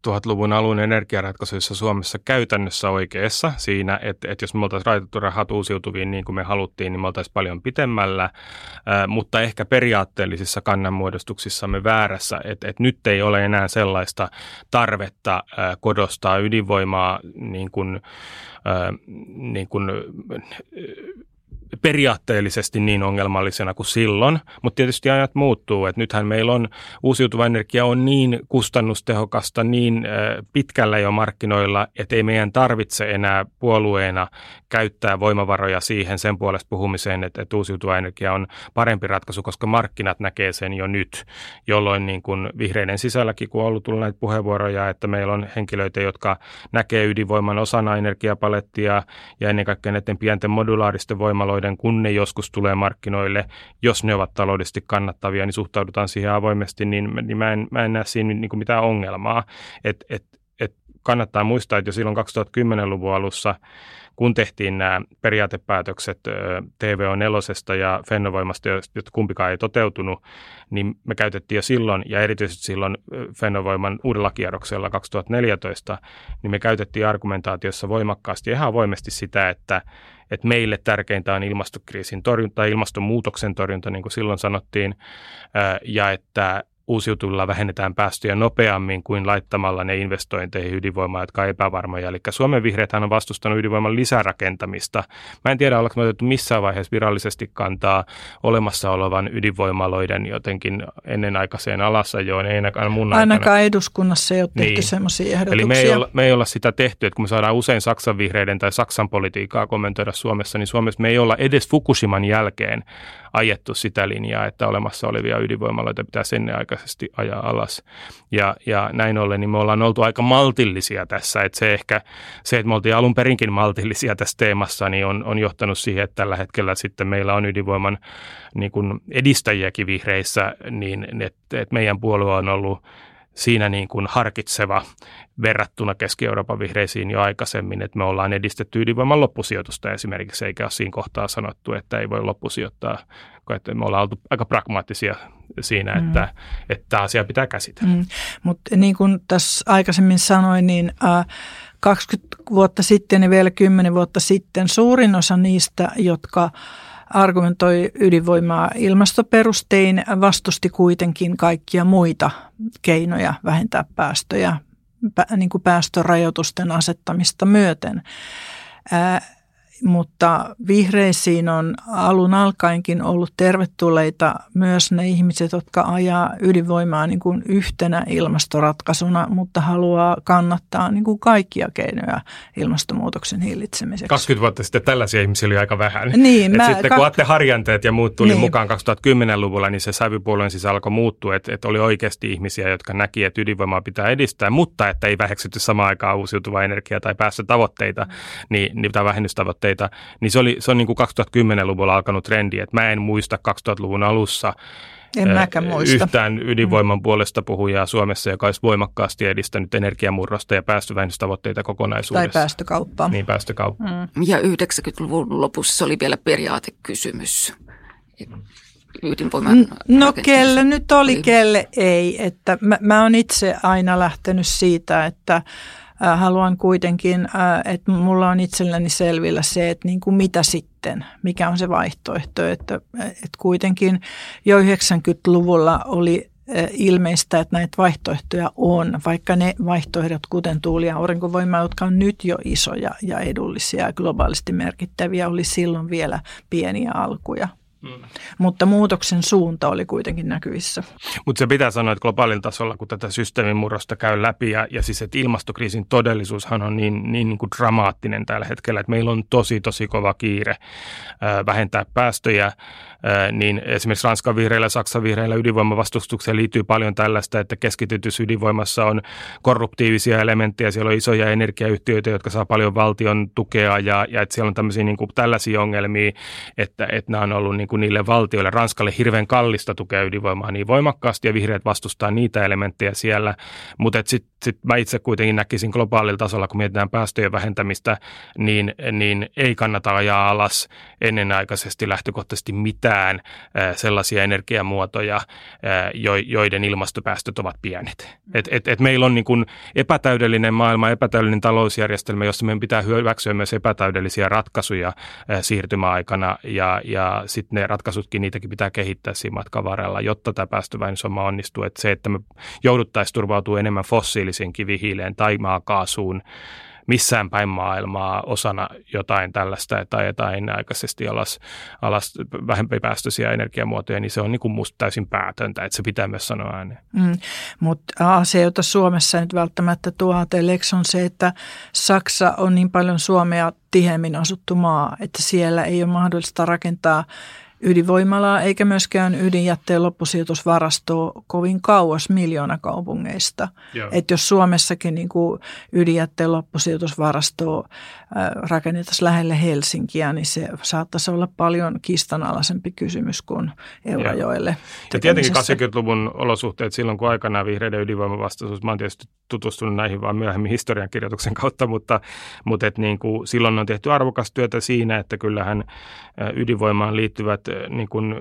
2000-luvun alun energiaratkaisuissa Suomessa käytännössä oikeassa siinä, että, että jos me oltaisiin raitettu rahat uusiutuviin niin kuin me haluttiin, niin me oltaisiin paljon pitemmällä, mutta ehkä periaatteellisissa kannanmuodostuksissamme väärässä, että, että nyt ei ole enää sellaista tarvetta kodostaa ydinvoimaa niin kuin, niin kuin periaatteellisesti niin ongelmallisena kuin silloin, mutta tietysti ajat muuttuu, että nythän meillä on uusiutuva energia on niin kustannustehokasta, niin pitkällä jo markkinoilla, että ei meidän tarvitse enää puolueena käyttää voimavaroja siihen sen puolesta puhumiseen, että, että uusiutuva energia on parempi ratkaisu, koska markkinat näkee sen jo nyt, jolloin niin kuin vihreiden sisälläkin, kun on ollut tullut näitä puheenvuoroja, että meillä on henkilöitä, jotka näkee ydinvoiman osana energiapalettia ja ennen kaikkea näiden pienten modulaaristen voimaloiden voimaloiden, kun ne joskus tulee markkinoille, jos ne ovat taloudellisesti kannattavia, niin suhtaudutaan siihen avoimesti, niin, niin mä, en, mä en näe siinä niin kuin mitään ongelmaa. Et, et, et kannattaa muistaa, että jo silloin 2010-luvun alussa kun tehtiin nämä periaatepäätökset TVO4 ja Fennovoimasta, jotka kumpikaan ei toteutunut, niin me käytettiin jo silloin, ja erityisesti silloin Fennovoiman uudella kierroksella 2014, niin me käytettiin argumentaatiossa voimakkaasti ja ihan avoimesti sitä, että, että meille tärkeintä on ilmastokriisin torjunta, ilmastonmuutoksen torjunta, niin kuin silloin sanottiin, ja että uusiutuvilla vähennetään päästöjä nopeammin kuin laittamalla ne investointeihin ydinvoimaan, jotka on epävarmoja. Eli Suomen vihreät on vastustanut ydinvoiman lisärakentamista. Mä en tiedä, ollaanko me otettu missään vaiheessa virallisesti kantaa olemassa olevan ydinvoimaloiden jotenkin ennenaikaiseen alasajoon, ei ainakaan mun Ainakaan aikana. eduskunnassa ei ole tehty niin. sellaisia ehdotuksia. Eli me ei, olla, me ei olla sitä tehty, että kun me saadaan usein Saksan vihreiden tai Saksan politiikkaa kommentoida Suomessa, niin Suomessa me ei olla edes Fukushiman jälkeen ajettu sitä linjaa, että olemassa olevia ydinvoimaloita pitäisi ennenaikaisesti ajaa alas. Ja, ja näin ollen niin me ollaan oltu aika maltillisia tässä, että se ehkä se, että me oltiin alun perinkin maltillisia tässä teemassa, niin on, on johtanut siihen, että tällä hetkellä sitten meillä on ydinvoiman niin kuin edistäjiäkin vihreissä, niin että, että meidän puolue on ollut siinä niin kuin harkitseva verrattuna Keski-Euroopan vihreisiin jo aikaisemmin, että me ollaan edistetty ydinvoiman loppusijoitusta esimerkiksi, eikä ole siinä kohtaa sanottu, että ei voi loppusijoittaa, että me ollaan oltu aika pragmaattisia siinä, mm. että, että tämä asia pitää käsitellä. Mm. Mutta niin kuin tässä aikaisemmin sanoin, niin äh, 20 vuotta sitten ja vielä 10 vuotta sitten suurin osa niistä, jotka argumentoi ydinvoimaa ilmastoperustein, vastusti kuitenkin kaikkia muita keinoja vähentää päästöjä, niin kuin päästörajoitusten asettamista myöten mutta vihreisiin on alun alkaenkin ollut tervetulleita myös ne ihmiset, jotka ajaa ydinvoimaa niin kuin yhtenä ilmastoratkaisuna, mutta haluaa kannattaa niin kuin kaikkia keinoja ilmastonmuutoksen hillitsemiseksi. 20 vuotta sitten tällaisia ihmisiä oli aika vähän. Niin, mä, sitten kun Atte Harjanteet ja muut tuli niin. mukaan 2010-luvulla, niin se sävypuolueen sisällä alkoi muuttua, että, että oli oikeasti ihmisiä, jotka näki, että ydinvoimaa pitää edistää, mutta että ei väheksytty samaan aikaan uusiutuvaa energiaa tai päästötavoitteita, niin, niin, tai vähennystavoitteita tuotteita, niin se, oli, se on niin kuin 2010-luvulla alkanut trendi, että mä en muista 2000-luvun alussa en mäkään muista. yhtään ydinvoiman mm. puolesta puhujaa Suomessa, joka olisi voimakkaasti edistänyt energiamurrosta ja päästövähennystavoitteita kokonaisuudessa. Tai päästökauppaa. Niin, päästökauppa. Mm. Ja 90-luvun lopussa oli vielä periaatekysymys ydinvoiman No kelle nyt oli, kelle ei. Että mä, mä oon itse aina lähtenyt siitä, että haluan kuitenkin, että mulla on itselläni selvillä se, että niin kuin mitä sitten, mikä on se vaihtoehto. Että, että kuitenkin jo 90-luvulla oli ilmeistä, että näitä vaihtoehtoja on, vaikka ne vaihtoehdot, kuten tuuli- ja aurinkovoima, jotka on nyt jo isoja ja edullisia ja globaalisti merkittäviä, oli silloin vielä pieniä alkuja. Mm. Mutta muutoksen suunta oli kuitenkin näkyvissä. Mutta se pitää sanoa, että globaalilla tasolla, kun tätä systeemin murrosta käy läpi ja, ja siis, että ilmastokriisin todellisuushan on niin, niin, niin kuin dramaattinen tällä hetkellä, että meillä on tosi, tosi kova kiire äh, vähentää päästöjä niin esimerkiksi Ranskan vihreillä ja Saksan vihreillä ydinvoimavastustukseen liittyy paljon tällaista, että keskitytys ydinvoimassa on korruptiivisia elementtejä, siellä on isoja energiayhtiöitä, jotka saa paljon valtion tukea ja, ja että siellä on tämmöisiä niin kuin tällaisia ongelmia, että, että nämä on ollut niin kuin niille valtioille, Ranskalle hirveän kallista tukea ydinvoimaa niin voimakkaasti ja vihreät vastustaa niitä elementtejä siellä, mutta sitten sit mä itse kuitenkin näkisin globaalilla tasolla, kun mietitään päästöjen vähentämistä, niin, niin ei kannata ajaa alas ennenaikaisesti lähtökohtaisesti mitään sellaisia energiamuotoja, joiden ilmastopäästöt ovat pienet. Et, et, et meillä on niin kuin epätäydellinen maailma, epätäydellinen talousjärjestelmä, jossa meidän pitää hyväksyä myös epätäydellisiä ratkaisuja siirtymäaikana ja, ja sitten ne ratkaisutkin, niitäkin pitää kehittää siinä matkan varrella, jotta tämä päästövähennyshomma onnistuu. Et se, että me jouduttaisiin turvautumaan enemmän fossiilisiin kivihiileen tai maakaasuun, missään päin maailmaa osana jotain tällaista tai jotain ennenaikaisesti alas, alas vähempipäästöisiä energiamuotoja, niin se on niin kuin musta täysin päätöntä, että se pitää myös sanoa ääneen. Mm, mutta asia, jota Suomessa nyt välttämättä tuo on se, että Saksa on niin paljon Suomea tihemmin asuttu maa, että siellä ei ole mahdollista rakentaa ydinvoimalaa eikä myöskään ydinjätteen loppusijoitusvarastoa kovin kauas miljoonakaupungeista. Että jos Suomessakin niin kuin ydinjätteen loppusijoitusvarastoa rakennettaisiin lähelle Helsinkiä, niin se saattaisi olla paljon kistanalaisempi kysymys kuin Eurajoelle. Ja tietenkin 80-luvun olosuhteet silloin, kun aikanaan vihreiden ydinvoimavastaisuus, mä oon tietysti tutustunut näihin vaan myöhemmin historiankirjoituksen kautta, mutta, mutta et niin kuin silloin on tehty arvokas työtä siinä, että kyllähän ydinvoimaan liittyvät niin kuin,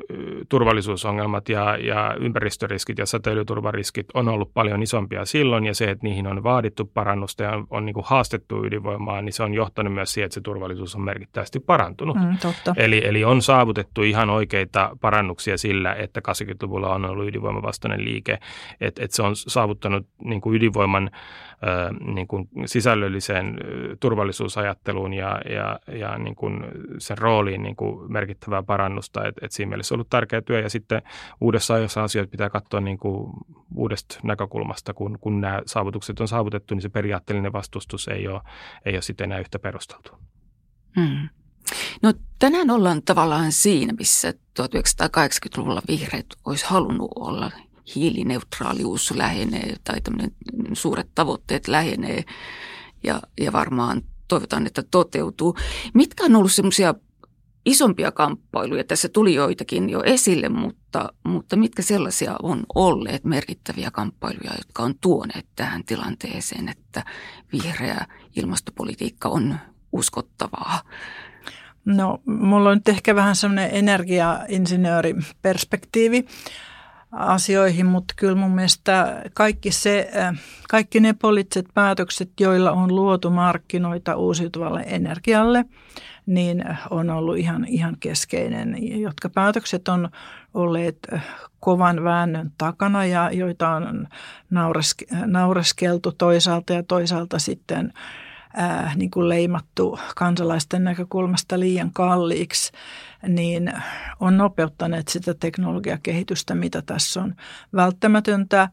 turvallisuusongelmat ja, ja ympäristöriskit ja säteilyturvariskit on ollut paljon isompia silloin ja se, että niihin on vaadittu parannusta ja on, on niin kuin haastettu ydinvoimaa, niin se on johtanut myös siihen, että se turvallisuus on merkittävästi parantunut. Mm, totta. Eli, eli on saavutettu ihan oikeita parannuksia sillä, että 80-luvulla on ollut ydinvoimavastainen liike, että, että se on saavuttanut niin kuin ydinvoiman niin kuin sisällölliseen turvallisuusajatteluun ja, ja, ja niin kuin sen rooliin niin kuin merkittävää parannusta. Et, et siinä mielessä on ollut tärkeä työ ja sitten uudessa ajassa asioita pitää katsoa niin kuin uudesta näkökulmasta, kun, kun nämä saavutukset on saavutettu, niin se periaatteellinen vastustus ei ole, ei ole sitten enää yhtä perusteltu. Hmm. No tänään ollaan tavallaan siinä, missä 1980-luvulla vihreät olisi halunnut olla. Hiilineutraalius lähenee tai suuret tavoitteet lähenee ja, ja varmaan toivotaan, että toteutuu. Mitkä on ollut semmoisia isompia kamppailuja? Tässä tuli joitakin jo esille, mutta, mutta mitkä sellaisia on olleet merkittäviä kamppailuja, jotka on tuoneet tähän tilanteeseen, että vihreä ilmastopolitiikka on uskottavaa? No, mulla on nyt ehkä vähän semmoinen energiainsinööriperspektiivi asioihin, mutta kyllä mun mielestä kaikki, se, äh, kaikki ne poliittiset päätökset, joilla on luotu markkinoita uusiutuvalle energialle, niin on ollut ihan, ihan keskeinen, jotka päätökset on olleet äh, kovan väännön takana ja joita on naureskeltu toisaalta ja toisaalta sitten ää, niin kuin leimattu kansalaisten näkökulmasta liian kalliiksi, niin on nopeuttaneet sitä teknologiakehitystä, mitä tässä on välttämätöntä.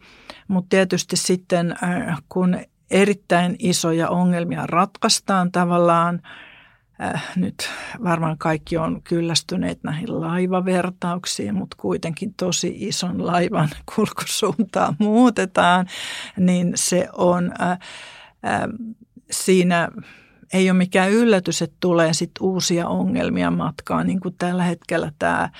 Mutta tietysti sitten, ää, kun erittäin isoja ongelmia ratkaistaan tavallaan, Äh, nyt varmaan kaikki on kyllästyneet näihin laivavertauksiin, mutta kuitenkin tosi ison laivan kulkusuuntaa muutetaan, niin se on äh, äh, siinä ei ole mikään yllätys, että tulee sitten uusia ongelmia matkaan, niin kuin tällä hetkellä tämä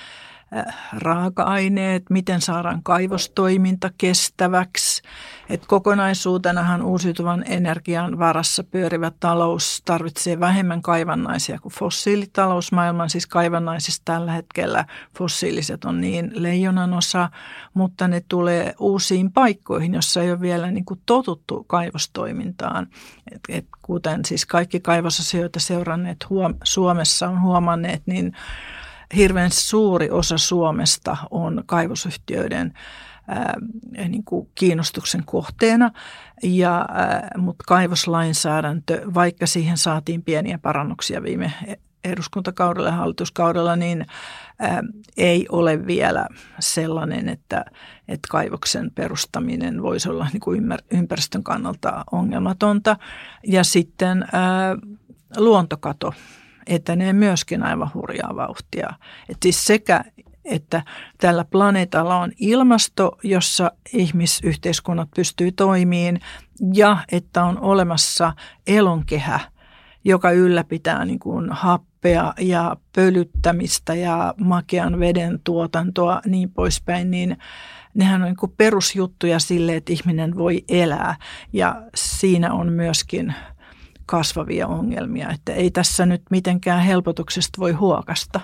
raaka-aineet, miten saadaan kaivostoiminta kestäväksi. Et kokonaisuutenahan uusiutuvan energian varassa pyörivä talous tarvitsee vähemmän kaivannaisia kuin fossiilitalous maailman. Siis kaivannaisista tällä hetkellä fossiiliset on niin leijonan osa, mutta ne tulee uusiin paikkoihin, jossa ei ole vielä niin kuin totuttu kaivostoimintaan. Et, et kuten siis kaikki kaivosasioita seuranneet huom- Suomessa on huomanneet, niin hirveän suuri osa Suomesta on kaivosyhtiöiden ää, niin kuin kiinnostuksen kohteena, ja, ää, mutta kaivoslainsäädäntö, vaikka siihen saatiin pieniä parannuksia viime eduskuntakaudella ja hallituskaudella, niin ää, ei ole vielä sellainen, että, että kaivoksen perustaminen voisi olla niin kuin ympäristön kannalta ongelmatonta. Ja sitten ää, luontokato etenee myöskin aivan hurjaa vauhtia. Et siis sekä, että tällä planeetalla on ilmasto, jossa ihmisyhteiskunnat pystyy toimiin, ja että on olemassa elonkehä, joka ylläpitää niin kuin happea ja pölyttämistä ja makean veden tuotantoa niin poispäin, niin nehän on niin perusjuttuja sille, että ihminen voi elää. Ja siinä on myöskin kasvavia ongelmia, että ei tässä nyt mitenkään helpotuksesta voi huokasta.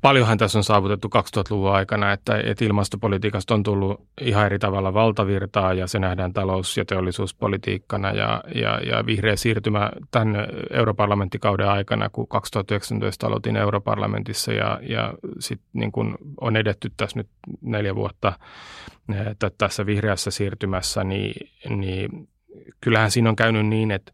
Paljonhan tässä on saavutettu 2000-luvun aikana, että, että ilmastopolitiikasta on tullut ihan eri tavalla valtavirtaa ja se nähdään talous- ja teollisuuspolitiikkana ja, ja, ja vihreä siirtymä tämän europarlamenttikauden aikana, kun 2019 aloitin europarlamentissa ja, ja sitten niin kun on edetty tässä nyt neljä vuotta että tässä vihreässä siirtymässä, niin, niin kyllähän siinä on käynyt niin, että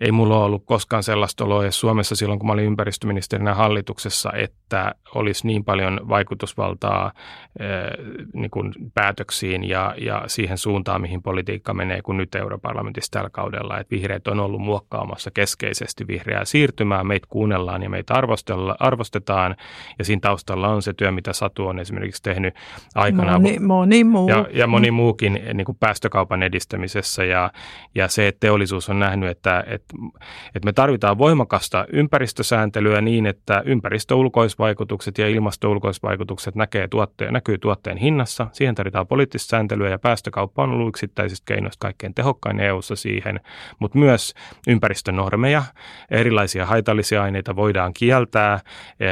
ei mulla ollut koskaan sellaista oloa Suomessa silloin, kun mä olin ympäristöministerinä hallituksessa, että olisi niin paljon vaikutusvaltaa eh, niin kuin päätöksiin ja, ja siihen suuntaan, mihin politiikka menee, kuin nyt europarlamentissa tällä kaudella. Että vihreät on ollut muokkaamassa keskeisesti vihreää siirtymää, meitä kuunnellaan ja meitä arvostetaan, ja siinä taustalla on se työ, mitä Satu on esimerkiksi tehnyt aikana. Moni, moni muu. Ja, ja moni muukin niin kuin päästökaupan edistämisessä, ja, ja se, että teollisuus on nähnyt, että, että että me tarvitaan voimakasta ympäristösääntelyä niin, että ympäristöulkoisvaikutukset ja ilmastoulkoisvaikutukset näkee tuotteen, näkyy tuotteen hinnassa. Siihen tarvitaan poliittista sääntelyä ja päästökauppa on ollut yksittäisistä keinoista kaikkein tehokkain EU-ssa siihen, mutta myös ympäristönormeja, erilaisia haitallisia aineita voidaan kieltää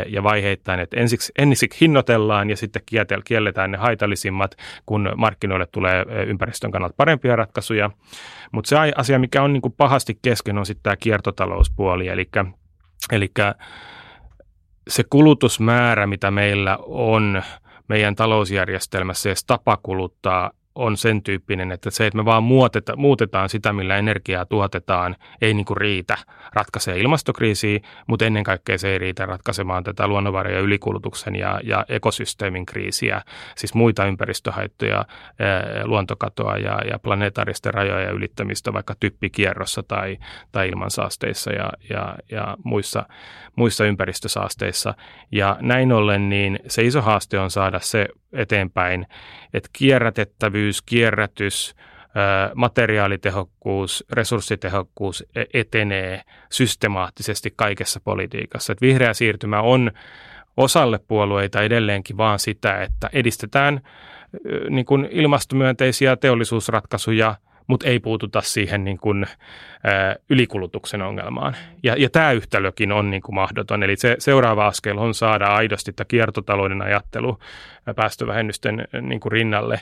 ja vaiheittain, että ensiksi, ensiksi hinnoitellaan ja sitten kielletään ne haitallisimmat, kun markkinoille tulee ympäristön kannalta parempia ratkaisuja. Mutta se asia, mikä on niin kuin pahasti kesken, on sitten tämä kiertotalouspuoli, eli, eli se kulutusmäärä, mitä meillä on meidän talousjärjestelmässä ja tapa kuluttaa on sen tyyppinen, että se, että me vaan muuteta, muutetaan sitä, millä energiaa tuotetaan, ei niin kuin riitä ratkaisee ilmastokriisiä, mutta ennen kaikkea se ei riitä ratkaisemaan tätä luonnonvarojen ylikulutuksen ja, ja ekosysteemin kriisiä, siis muita ympäristöhaittoja, luontokatoa ja, ja planeetaaristen rajoja ylittämistä vaikka typpikierrossa tai, tai ilmansaasteissa ja, ja, ja muissa, muissa ympäristösaasteissa. Ja näin ollen niin se iso haaste on saada se eteenpäin, että kierrätettävyys, kierrätys, materiaalitehokkuus, resurssitehokkuus e-, etenee systemaattisesti kaikessa politiikassa. Että vihreä siirtymä on osalle puolueita edelleenkin vaan sitä, että edistetään niin kuin ilmastomyönteisiä teollisuusratkaisuja, mutta ei puututa siihen niin kuin, ä, ylikulutuksen ongelmaan. Ja, ja tämä yhtälökin on niin kuin mahdoton. Eli se seuraava askel on saada aidosti tämä kiertotalouden ajattelu päästövähennysten niin kuin rinnalle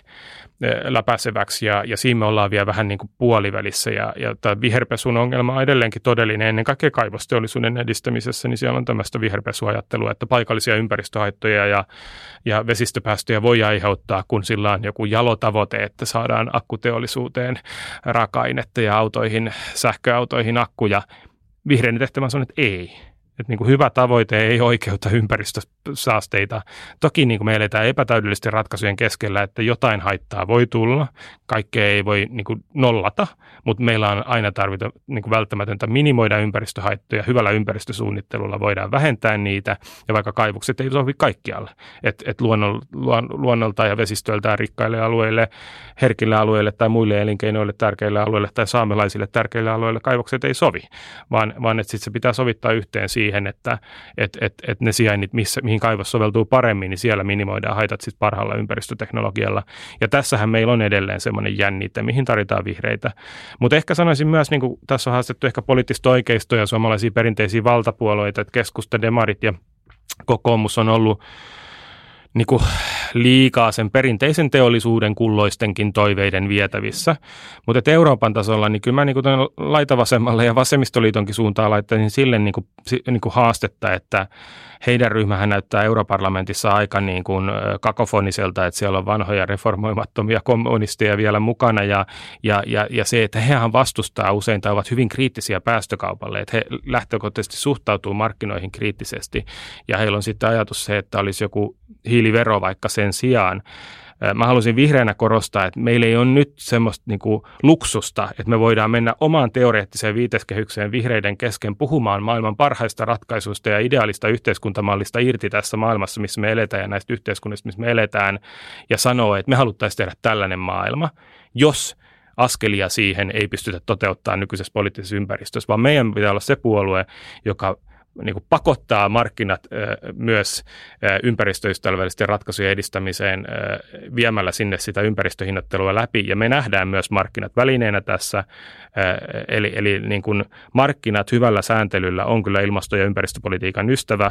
läpäiseväksi. Ja, ja siinä me ollaan vielä vähän niin kuin puolivälissä. Ja, ja tämä viherpesun ongelma on edelleenkin todellinen. Ennen kaikkea kaivosteollisuuden edistämisessä, niin siellä on tämmöistä viherpesuajattelua, että paikallisia ympäristöhaittoja ja, ja vesistöpäästöjä voi aiheuttaa, kun sillä on joku jalotavoite, että saadaan akkuteollisuuteen raaka-ainetta ja autoihin, sähköautoihin akkuja. Vihreän tehtävä on, että ei. Että niin kuin hyvä tavoite ei oikeuta ympäristösaasteita. Toki niin kuin me eletään epätäydellisten ratkaisujen keskellä, että jotain haittaa voi tulla. Kaikkea ei voi niin kuin nollata, mutta meillä on aina tarvita niin kuin välttämätöntä minimoida ympäristöhaittoja. Hyvällä ympäristösuunnittelulla voidaan vähentää niitä, ja vaikka kaivukset ei sovi kaikkialle. Et luon, luonnolta ja vesistöiltään rikkaille alueille, herkille alueille tai muille elinkeinoille tärkeille alueille tai saamelaisille tärkeille alueille kaivokset ei sovi, vaan, vaan että sitten se pitää sovittaa yhteen siihen, siihen, että et, et, et ne sijainnit, missä, mihin kaivos soveltuu paremmin, niin siellä minimoidaan haitat sitten parhaalla ympäristöteknologialla. Ja tässähän meillä on edelleen semmoinen jännite, mihin tarvitaan vihreitä. Mutta ehkä sanoisin myös, niin kuin tässä on haastettu ehkä poliittista oikeistoa ja suomalaisia perinteisiä valtapuolueita, että keskusta, demarit ja kokoomus on ollut niin kuin liikaa sen perinteisen teollisuuden kulloistenkin toiveiden vietävissä. Mutta Euroopan tasolla, niin kyllä mä niin kuin laitavasemmalle ja vasemmistoliitonkin suuntaan laittaisin sille niin kuin, niin kuin haastetta, että heidän ryhmähän näyttää europarlamentissa aika niin kuin kakofoniselta, että siellä on vanhoja reformoimattomia kommunisteja vielä mukana ja, ja, ja, ja se, että hehän vastustaa usein tai ovat hyvin kriittisiä päästökaupalle, että he lähtökohtaisesti suhtautuu markkinoihin kriittisesti ja heillä on sitten ajatus se, että olisi joku hiilivero vaikka sen sijaan, Mä haluaisin vihreänä korostaa, että meillä ei ole nyt semmoista niin kuin luksusta, että me voidaan mennä omaan teoreettiseen viiteskehykseen vihreiden kesken puhumaan maailman parhaista ratkaisuista ja ideaalista yhteiskuntamallista irti tässä maailmassa, missä me eletään ja näistä yhteiskunnista, missä me eletään, ja sanoa, että me haluttaisiin tehdä tällainen maailma, jos askelia siihen ei pystytä toteuttamaan nykyisessä poliittisessa ympäristössä, vaan meidän pitää olla se puolue, joka – niin kuin pakottaa markkinat myös ympäristöystävällisten ratkaisujen edistämiseen viemällä sinne sitä ympäristöhinnoittelua läpi. Ja me nähdään myös markkinat välineenä tässä. Eli, eli niin kuin markkinat hyvällä sääntelyllä on kyllä ilmasto- ja ympäristöpolitiikan ystävä.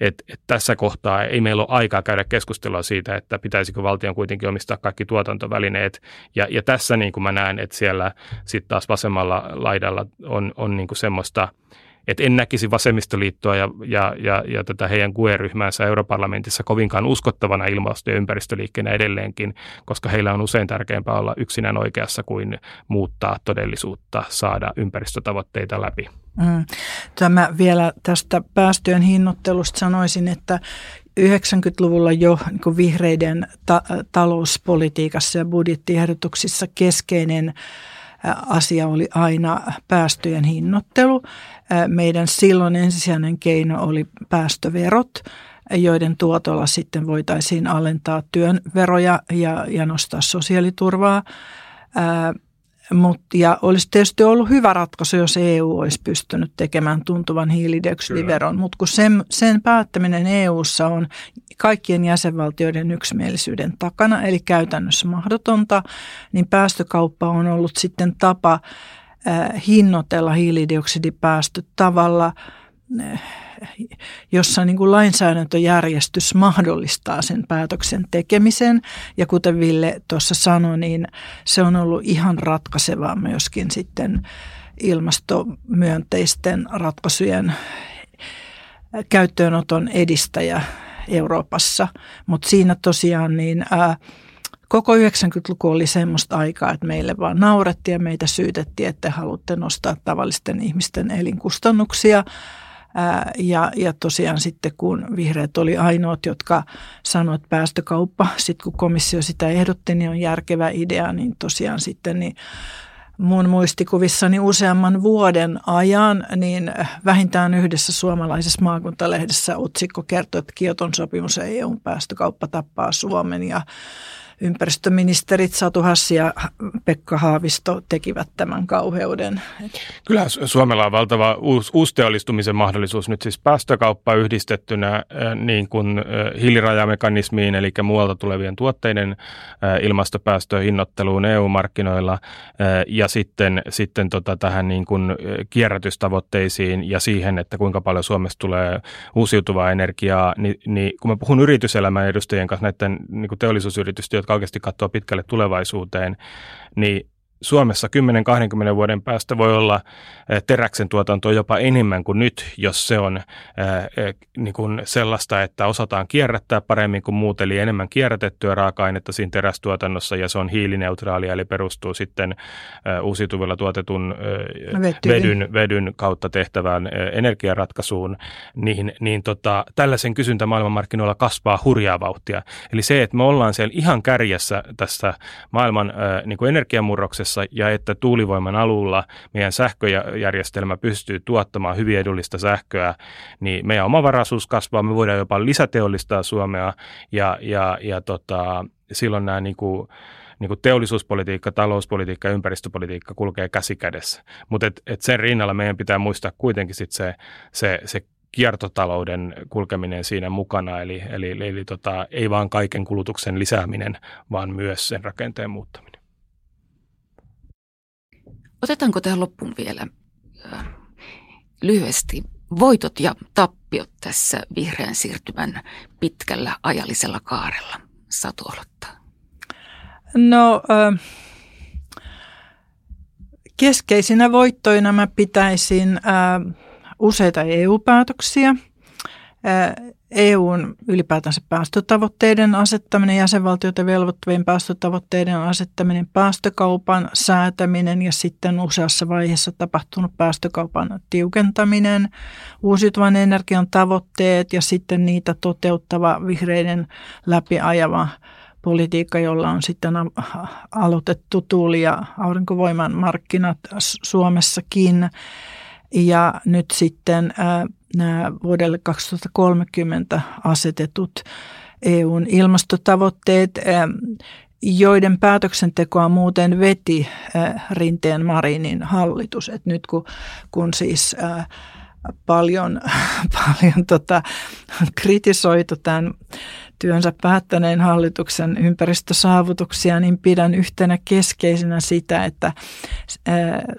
Et, et tässä kohtaa ei meillä ole aikaa käydä keskustelua siitä, että pitäisikö valtion kuitenkin omistaa kaikki tuotantovälineet. Ja, ja tässä niin kuin mä näen, että siellä sitten taas vasemmalla laidalla on, on niin kuin semmoista – että en näkisi vasemmistoliittoa ja, ja, ja, ja tätä heidän QE-ryhmäänsä europarlamentissa kovinkaan uskottavana ilmasto- ja ympäristöliikkeenä edelleenkin, koska heillä on usein tärkeämpää olla yksinään oikeassa kuin muuttaa todellisuutta, saada ympäristötavoitteita läpi. Mm. Tämä vielä tästä päästöjen hinnoittelusta sanoisin, että 90-luvulla jo niin vihreiden ta- talouspolitiikassa ja budjettiehdotuksissa keskeinen asia oli aina päästöjen hinnoittelu. Meidän silloin ensisijainen keino oli päästöverot, joiden tuotolla sitten voitaisiin alentaa työn veroja ja, ja nostaa sosiaaliturvaa. Mut, ja olisi tietysti ollut hyvä ratkaisu, jos EU olisi pystynyt tekemään tuntuvan hiilidioksidiveron, mutta kun sen, sen päättäminen EUssa on kaikkien jäsenvaltioiden yksimielisyyden takana, eli käytännössä mahdotonta, niin päästökauppa on ollut sitten tapa äh, hinnoitella hiilidioksidipäästöt tavalla, äh, jossa niin kuin lainsäädäntöjärjestys mahdollistaa sen päätöksen tekemisen. Ja kuten Ville tuossa sanoi, niin se on ollut ihan ratkaisevaa myöskin sitten ilmastomyönteisten ratkaisujen käyttöönoton edistäjä Euroopassa. Mutta siinä tosiaan niin ää, koko 90-luku oli semmoista aikaa, että meille vaan naurettiin ja meitä syytettiin, että haluatte nostaa tavallisten ihmisten elinkustannuksia. Ja, ja tosiaan sitten kun vihreät oli ainoat, jotka sanoivat, että päästökauppa, sitten kun komissio sitä ehdotti, niin on järkevä idea, niin tosiaan sitten niin mun muistikuvissani useamman vuoden ajan, niin vähintään yhdessä suomalaisessa maakuntalehdessä otsikko kertoi, että Kioton sopimus ja EUn päästökauppa tappaa Suomen. Ja ympäristöministerit Satu Hassi ja Pekka Haavisto tekivät tämän kauheuden. Kyllä Suomella on valtava uus, uusteollistumisen mahdollisuus nyt siis päästökauppa yhdistettynä äh, niin kuin äh, hiilirajamekanismiin, eli muualta tulevien tuotteiden äh, ilmastopäästöhinnoitteluun EU-markkinoilla ja sitten, sitten tota tähän niin kuin kierrätystavoitteisiin ja siihen, että kuinka paljon Suomesta tulee uusiutuvaa energiaa, niin, niin kun mä puhun yrityselämän edustajien kanssa näiden niin kuin teollisuusyritysten, jotka oikeasti katsoo pitkälle tulevaisuuteen, niin Suomessa 10-20 vuoden päästä voi olla teräksen tuotanto jopa enemmän kuin nyt, jos se on niin kuin sellaista, että osataan kierrättää paremmin kuin muut, eli enemmän kierrätettyä raaka-ainetta siinä terästuotannossa ja se on hiilineutraalia, eli perustuu sitten uusiutuvilla tuotetun vedyn, vedyn kautta tehtävään energiaratkaisuun, niin, niin tota, tällaisen kysyntä maailmanmarkkinoilla kasvaa hurjaa vauhtia. Eli se, että me ollaan siellä ihan kärjessä tässä maailman niin kuin energiamurroksessa, Suomessa ja että tuulivoiman alulla meidän sähköjärjestelmä pystyy tuottamaan hyvin edullista sähköä, niin meidän omavaraisuus kasvaa, me voidaan jopa lisäteollistaa Suomea ja, ja, ja tota, silloin nämä niin kuin, niin kuin teollisuuspolitiikka, talouspolitiikka ja ympäristöpolitiikka kulkee käsi kädessä. Mutta et, et sen rinnalla meidän pitää muistaa kuitenkin sit se, se, se kiertotalouden kulkeminen siinä mukana, eli, eli, eli, tota, ei vain kaiken kulutuksen lisääminen, vaan myös sen rakenteen muuttaminen. Otetaanko tähän loppuun vielä lyhyesti voitot ja tappiot tässä vihreän siirtymän pitkällä ajallisella kaarella? Satu aloittaa. No keskeisinä voittoina mä pitäisin useita EU-päätöksiä. EUn ylipäätänsä päästötavoitteiden asettaminen, jäsenvaltioiden velvoittavien päästötavoitteiden asettaminen, päästökaupan säätäminen ja sitten useassa vaiheessa tapahtunut päästökaupan tiukentaminen, uusiutuvan energian tavoitteet ja sitten niitä toteuttava vihreiden läpiajava politiikka, jolla on sitten aloitettu tuuli- ja aurinkovoiman markkinat Suomessakin. Ja nyt sitten nämä vuodelle 2030 asetetut EUn ilmastotavoitteet, joiden päätöksentekoa muuten veti Rinteen Marinin hallitus. Et nyt kun, kun siis paljon, paljon tota, kritisoitu tämän työnsä päättäneen hallituksen ympäristösaavutuksia, niin pidän yhtenä keskeisenä sitä, että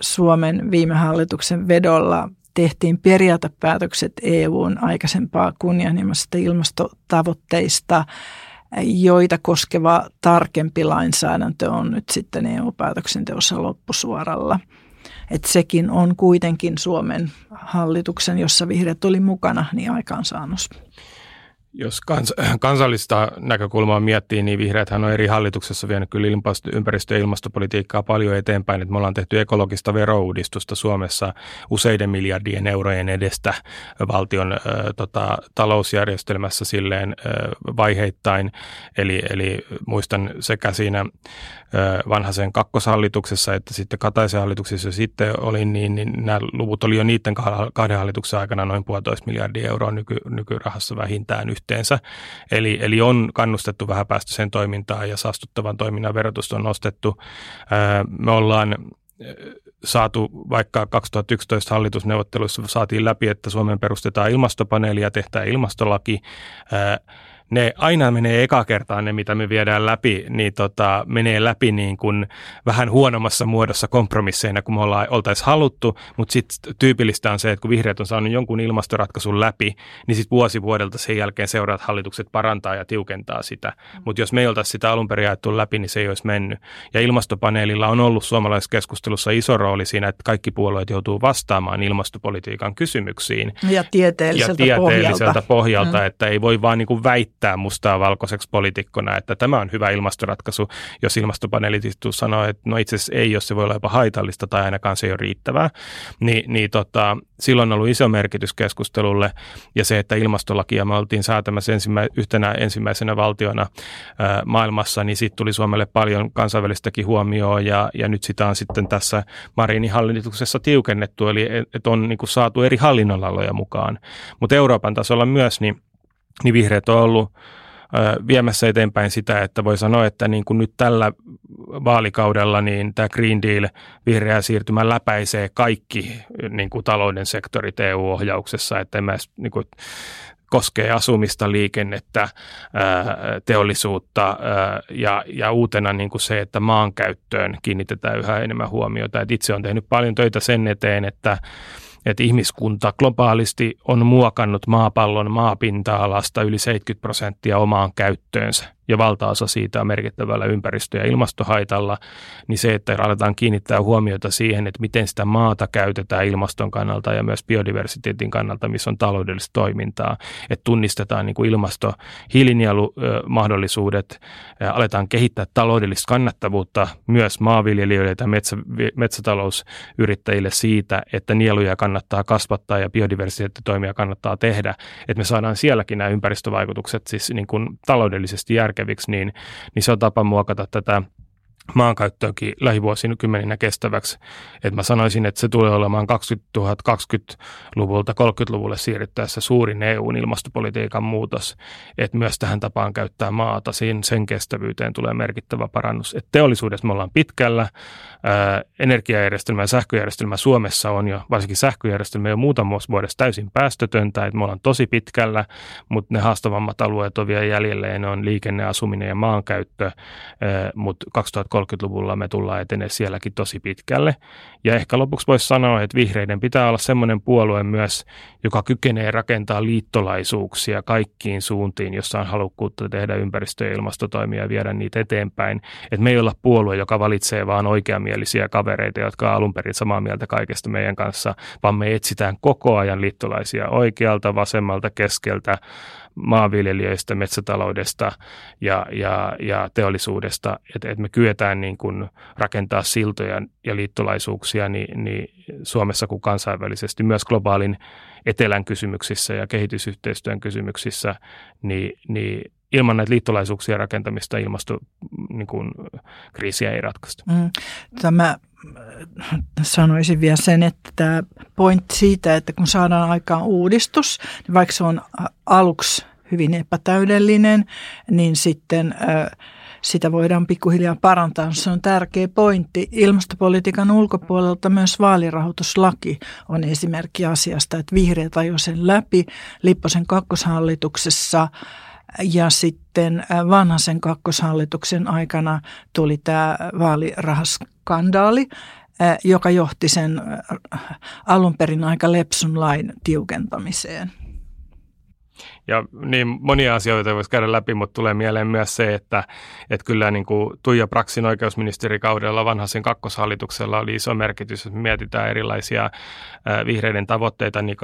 Suomen viime hallituksen vedolla tehtiin periaatepäätökset EUn aikaisempaa kunnianhimoisista ilmastotavoitteista, joita koskeva tarkempi lainsäädäntö on nyt sitten EU-päätöksenteossa loppusuoralla. Et sekin on kuitenkin Suomen hallituksen, jossa vihreät oli mukana, niin aikaansaannos. Jos kans, kansallista näkökulmaa miettii, niin vihreäthän on eri hallituksessa vienyt kyllä ympäristö- ja ilmastopolitiikkaa paljon eteenpäin. Että me ollaan tehty ekologista verouudistusta Suomessa useiden miljardien eurojen edestä valtion äh, tota, talousjärjestelmässä silleen äh, vaiheittain. Eli, eli muistan sekä siinä vanhaisen kakkoshallituksessa että sitten Kataisen hallituksessa sitten oli, niin, niin nämä luvut oli jo niiden kahden hallituksen aikana noin puolitoista miljardia euroa nyky, nykyrahassa vähintään yhteensä. Eli, eli on kannustettu vähäpäästöiseen toimintaan ja saastuttavan toiminnan verotusta on nostettu. Me ollaan saatu, vaikka 2011 hallitusneuvotteluissa saatiin läpi, että Suomeen perustetaan ilmastopaneeli ja tehdään ilmastolaki ne aina menee eka kertaan ne, mitä me viedään läpi, niin tota, menee läpi niin kuin vähän huonommassa muodossa kompromisseina kuin me ollaan, oltaisiin haluttu, mutta sitten tyypillistä on se, että kun vihreät on saanut jonkun ilmastoratkaisun läpi, niin sitten vuosi vuodelta sen jälkeen seuraat hallitukset parantaa ja tiukentaa sitä. Mutta jos me ei oltaisi sitä alun perin jaettu läpi, niin se ei olisi mennyt. Ja ilmastopaneelilla on ollut suomalaisessa keskustelussa iso rooli siinä, että kaikki puolueet joutuu vastaamaan ilmastopolitiikan kysymyksiin. Ja tieteelliseltä, ja tieteelliseltä pohjalta, pohjalta mm. että ei voi vaan niin kuin väittää, väittää mustaa valkoiseksi poliitikkona, että tämä on hyvä ilmastoratkaisu, jos ilmastopaneeli sanoo, että no itse asiassa ei, jos se voi olla jopa haitallista tai ainakaan se ei ole riittävää, niin, niin tota, silloin on ollut iso merkitys keskustelulle ja se, että ilmastolakia me oltiin säätämässä ensimmä, yhtenä ensimmäisenä valtiona ää, maailmassa, niin siitä tuli Suomelle paljon kansainvälistäkin huomioon ja, ja nyt sitä on sitten tässä Marinin hallituksessa tiukennettu, eli että on niin kuin saatu eri hallinnonaloja mukaan. Mutta Euroopan tasolla myös, niin, niin vihreät on ollut viemässä eteenpäin sitä, että voi sanoa, että niin kuin nyt tällä vaalikaudella niin tämä Green Deal, vihreä siirtymä läpäisee kaikki niin kuin talouden sektorit EU-ohjauksessa, että mä niin kuin, koskee asumista, liikennettä, teollisuutta ja, ja uutena niin kuin se, että maankäyttöön kiinnitetään yhä enemmän huomiota. Et itse on tehnyt paljon töitä sen eteen, että että ihmiskunta globaalisti on muokannut maapallon maapinta-alasta yli 70 prosenttia omaan käyttöönsä ja valtaosa siitä on merkittävällä ympäristö- ja ilmastohaitalla, niin se, että aletaan kiinnittää huomiota siihen, että miten sitä maata käytetään ilmaston kannalta ja myös biodiversiteetin kannalta, missä on taloudellista toimintaa, että tunnistetaan niin kuin ilmasto hiilinielumahdollisuudet, aletaan kehittää taloudellista kannattavuutta myös maanviljelijöille ja metsä, metsätalousyrittäjille siitä, että nieluja kannattaa kasvattaa ja biodiversiteettitoimia kannattaa tehdä, että me saadaan sielläkin nämä ympäristövaikutukset siis niin kuin taloudellisesti järkevästi järkeviksi, niin, niin se on tapa muokata tätä maankäyttöäkin lähivuosikymmeninä kestäväksi. Et mä sanoisin, että se tulee olemaan 2020-luvulta 30-luvulle siirryttäessä suurin EUn ilmastopolitiikan muutos, että myös tähän tapaan käyttää maata, siinä sen kestävyyteen tulee merkittävä parannus. Et teollisuudessa me ollaan pitkällä, ää, energiajärjestelmä ja sähköjärjestelmä Suomessa on jo, varsinkin sähköjärjestelmä jo muutama vuodessa täysin päästötöntä, että me ollaan tosi pitkällä, mutta ne haastavammat alueet on vielä jäljelleen, on liikenne, asuminen ja maankäyttö, mutta 2030 30-luvulla me tullaan etenee sielläkin tosi pitkälle. Ja ehkä lopuksi voisi sanoa, että vihreiden pitää olla semmoinen puolue myös, joka kykenee rakentaa liittolaisuuksia kaikkiin suuntiin, jossa on halukkuutta tehdä ympäristö- ja ilmastotoimia ja viedä niitä eteenpäin. Että me ei olla puolue, joka valitsee vain oikeamielisiä kavereita, jotka on alun perin samaa mieltä kaikesta meidän kanssa, vaan me etsitään koko ajan liittolaisia oikealta, vasemmalta, keskeltä, maanviljelijöistä, metsätaloudesta ja, ja, ja teollisuudesta, että, että me kyetään niin kuin rakentaa siltoja ja liittolaisuuksia niin, niin Suomessa kuin kansainvälisesti, myös globaalin etelän kysymyksissä ja kehitysyhteistyön kysymyksissä, niin, niin ilman näitä liittolaisuuksia rakentamista ilmastokriisiä niin ei ratkaista. Mm. Tämä sanoisin vielä sen, että tämä pointti siitä, että kun saadaan aikaan uudistus, niin vaikka se on aluksi hyvin epätäydellinen, niin sitten sitä voidaan pikkuhiljaa parantaa. Se on tärkeä pointti. Ilmastopolitiikan ulkopuolelta myös vaalirahoituslaki on esimerkki asiasta, että vihreät ajoi sen läpi Lipposen kakkoshallituksessa ja sitten vanhasen kakkoshallituksen aikana tuli tämä vaalirahaskandaali, joka johti sen alun perin aika lepsun lain tiukentamiseen. Ja niin monia asioita voisi käydä läpi, mutta tulee mieleen myös se, että, että kyllä niin kuin Tuija Praksin oikeusministerikaudella vanhaisen kakkoshallituksella oli iso merkitys, että mietitään erilaisia vihreiden tavoitteita, niin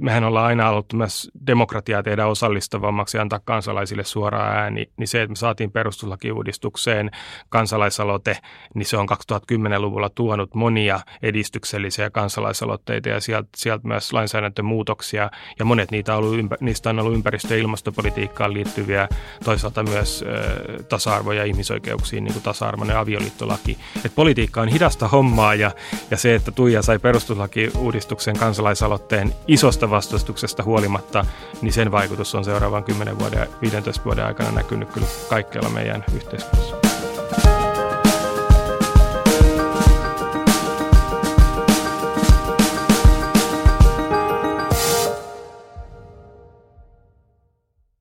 mehän ollaan aina haluttu myös demokratiaa tehdä osallistavammaksi ja antaa kansalaisille suoraa ääni, niin se, että me saatiin perustuslakiuudistukseen kansalaisaloite, niin se on 2010-luvulla tuonut monia edistyksellisiä kansalaisaloitteita ja sieltä, sieltä myös lainsäädäntömuutoksia ja monet niitä on ollut, niistä on ollut ympäristö- ja ilmastopolitiikkaan liittyviä, toisaalta myös tasa-arvo- ja ihmisoikeuksiin, niin kuin tasa-arvoinen avioliittolaki. Et politiikka on hidasta hommaa ja, ja se, että Tuija sai perustuslakiuudistuksen kansalaisaloitteen isosta vastustuksesta huolimatta, niin sen vaikutus on seuraavan 10 vuoden, 15 vuoden aikana näkynyt kyllä kaikkialla meidän yhteiskunnassa.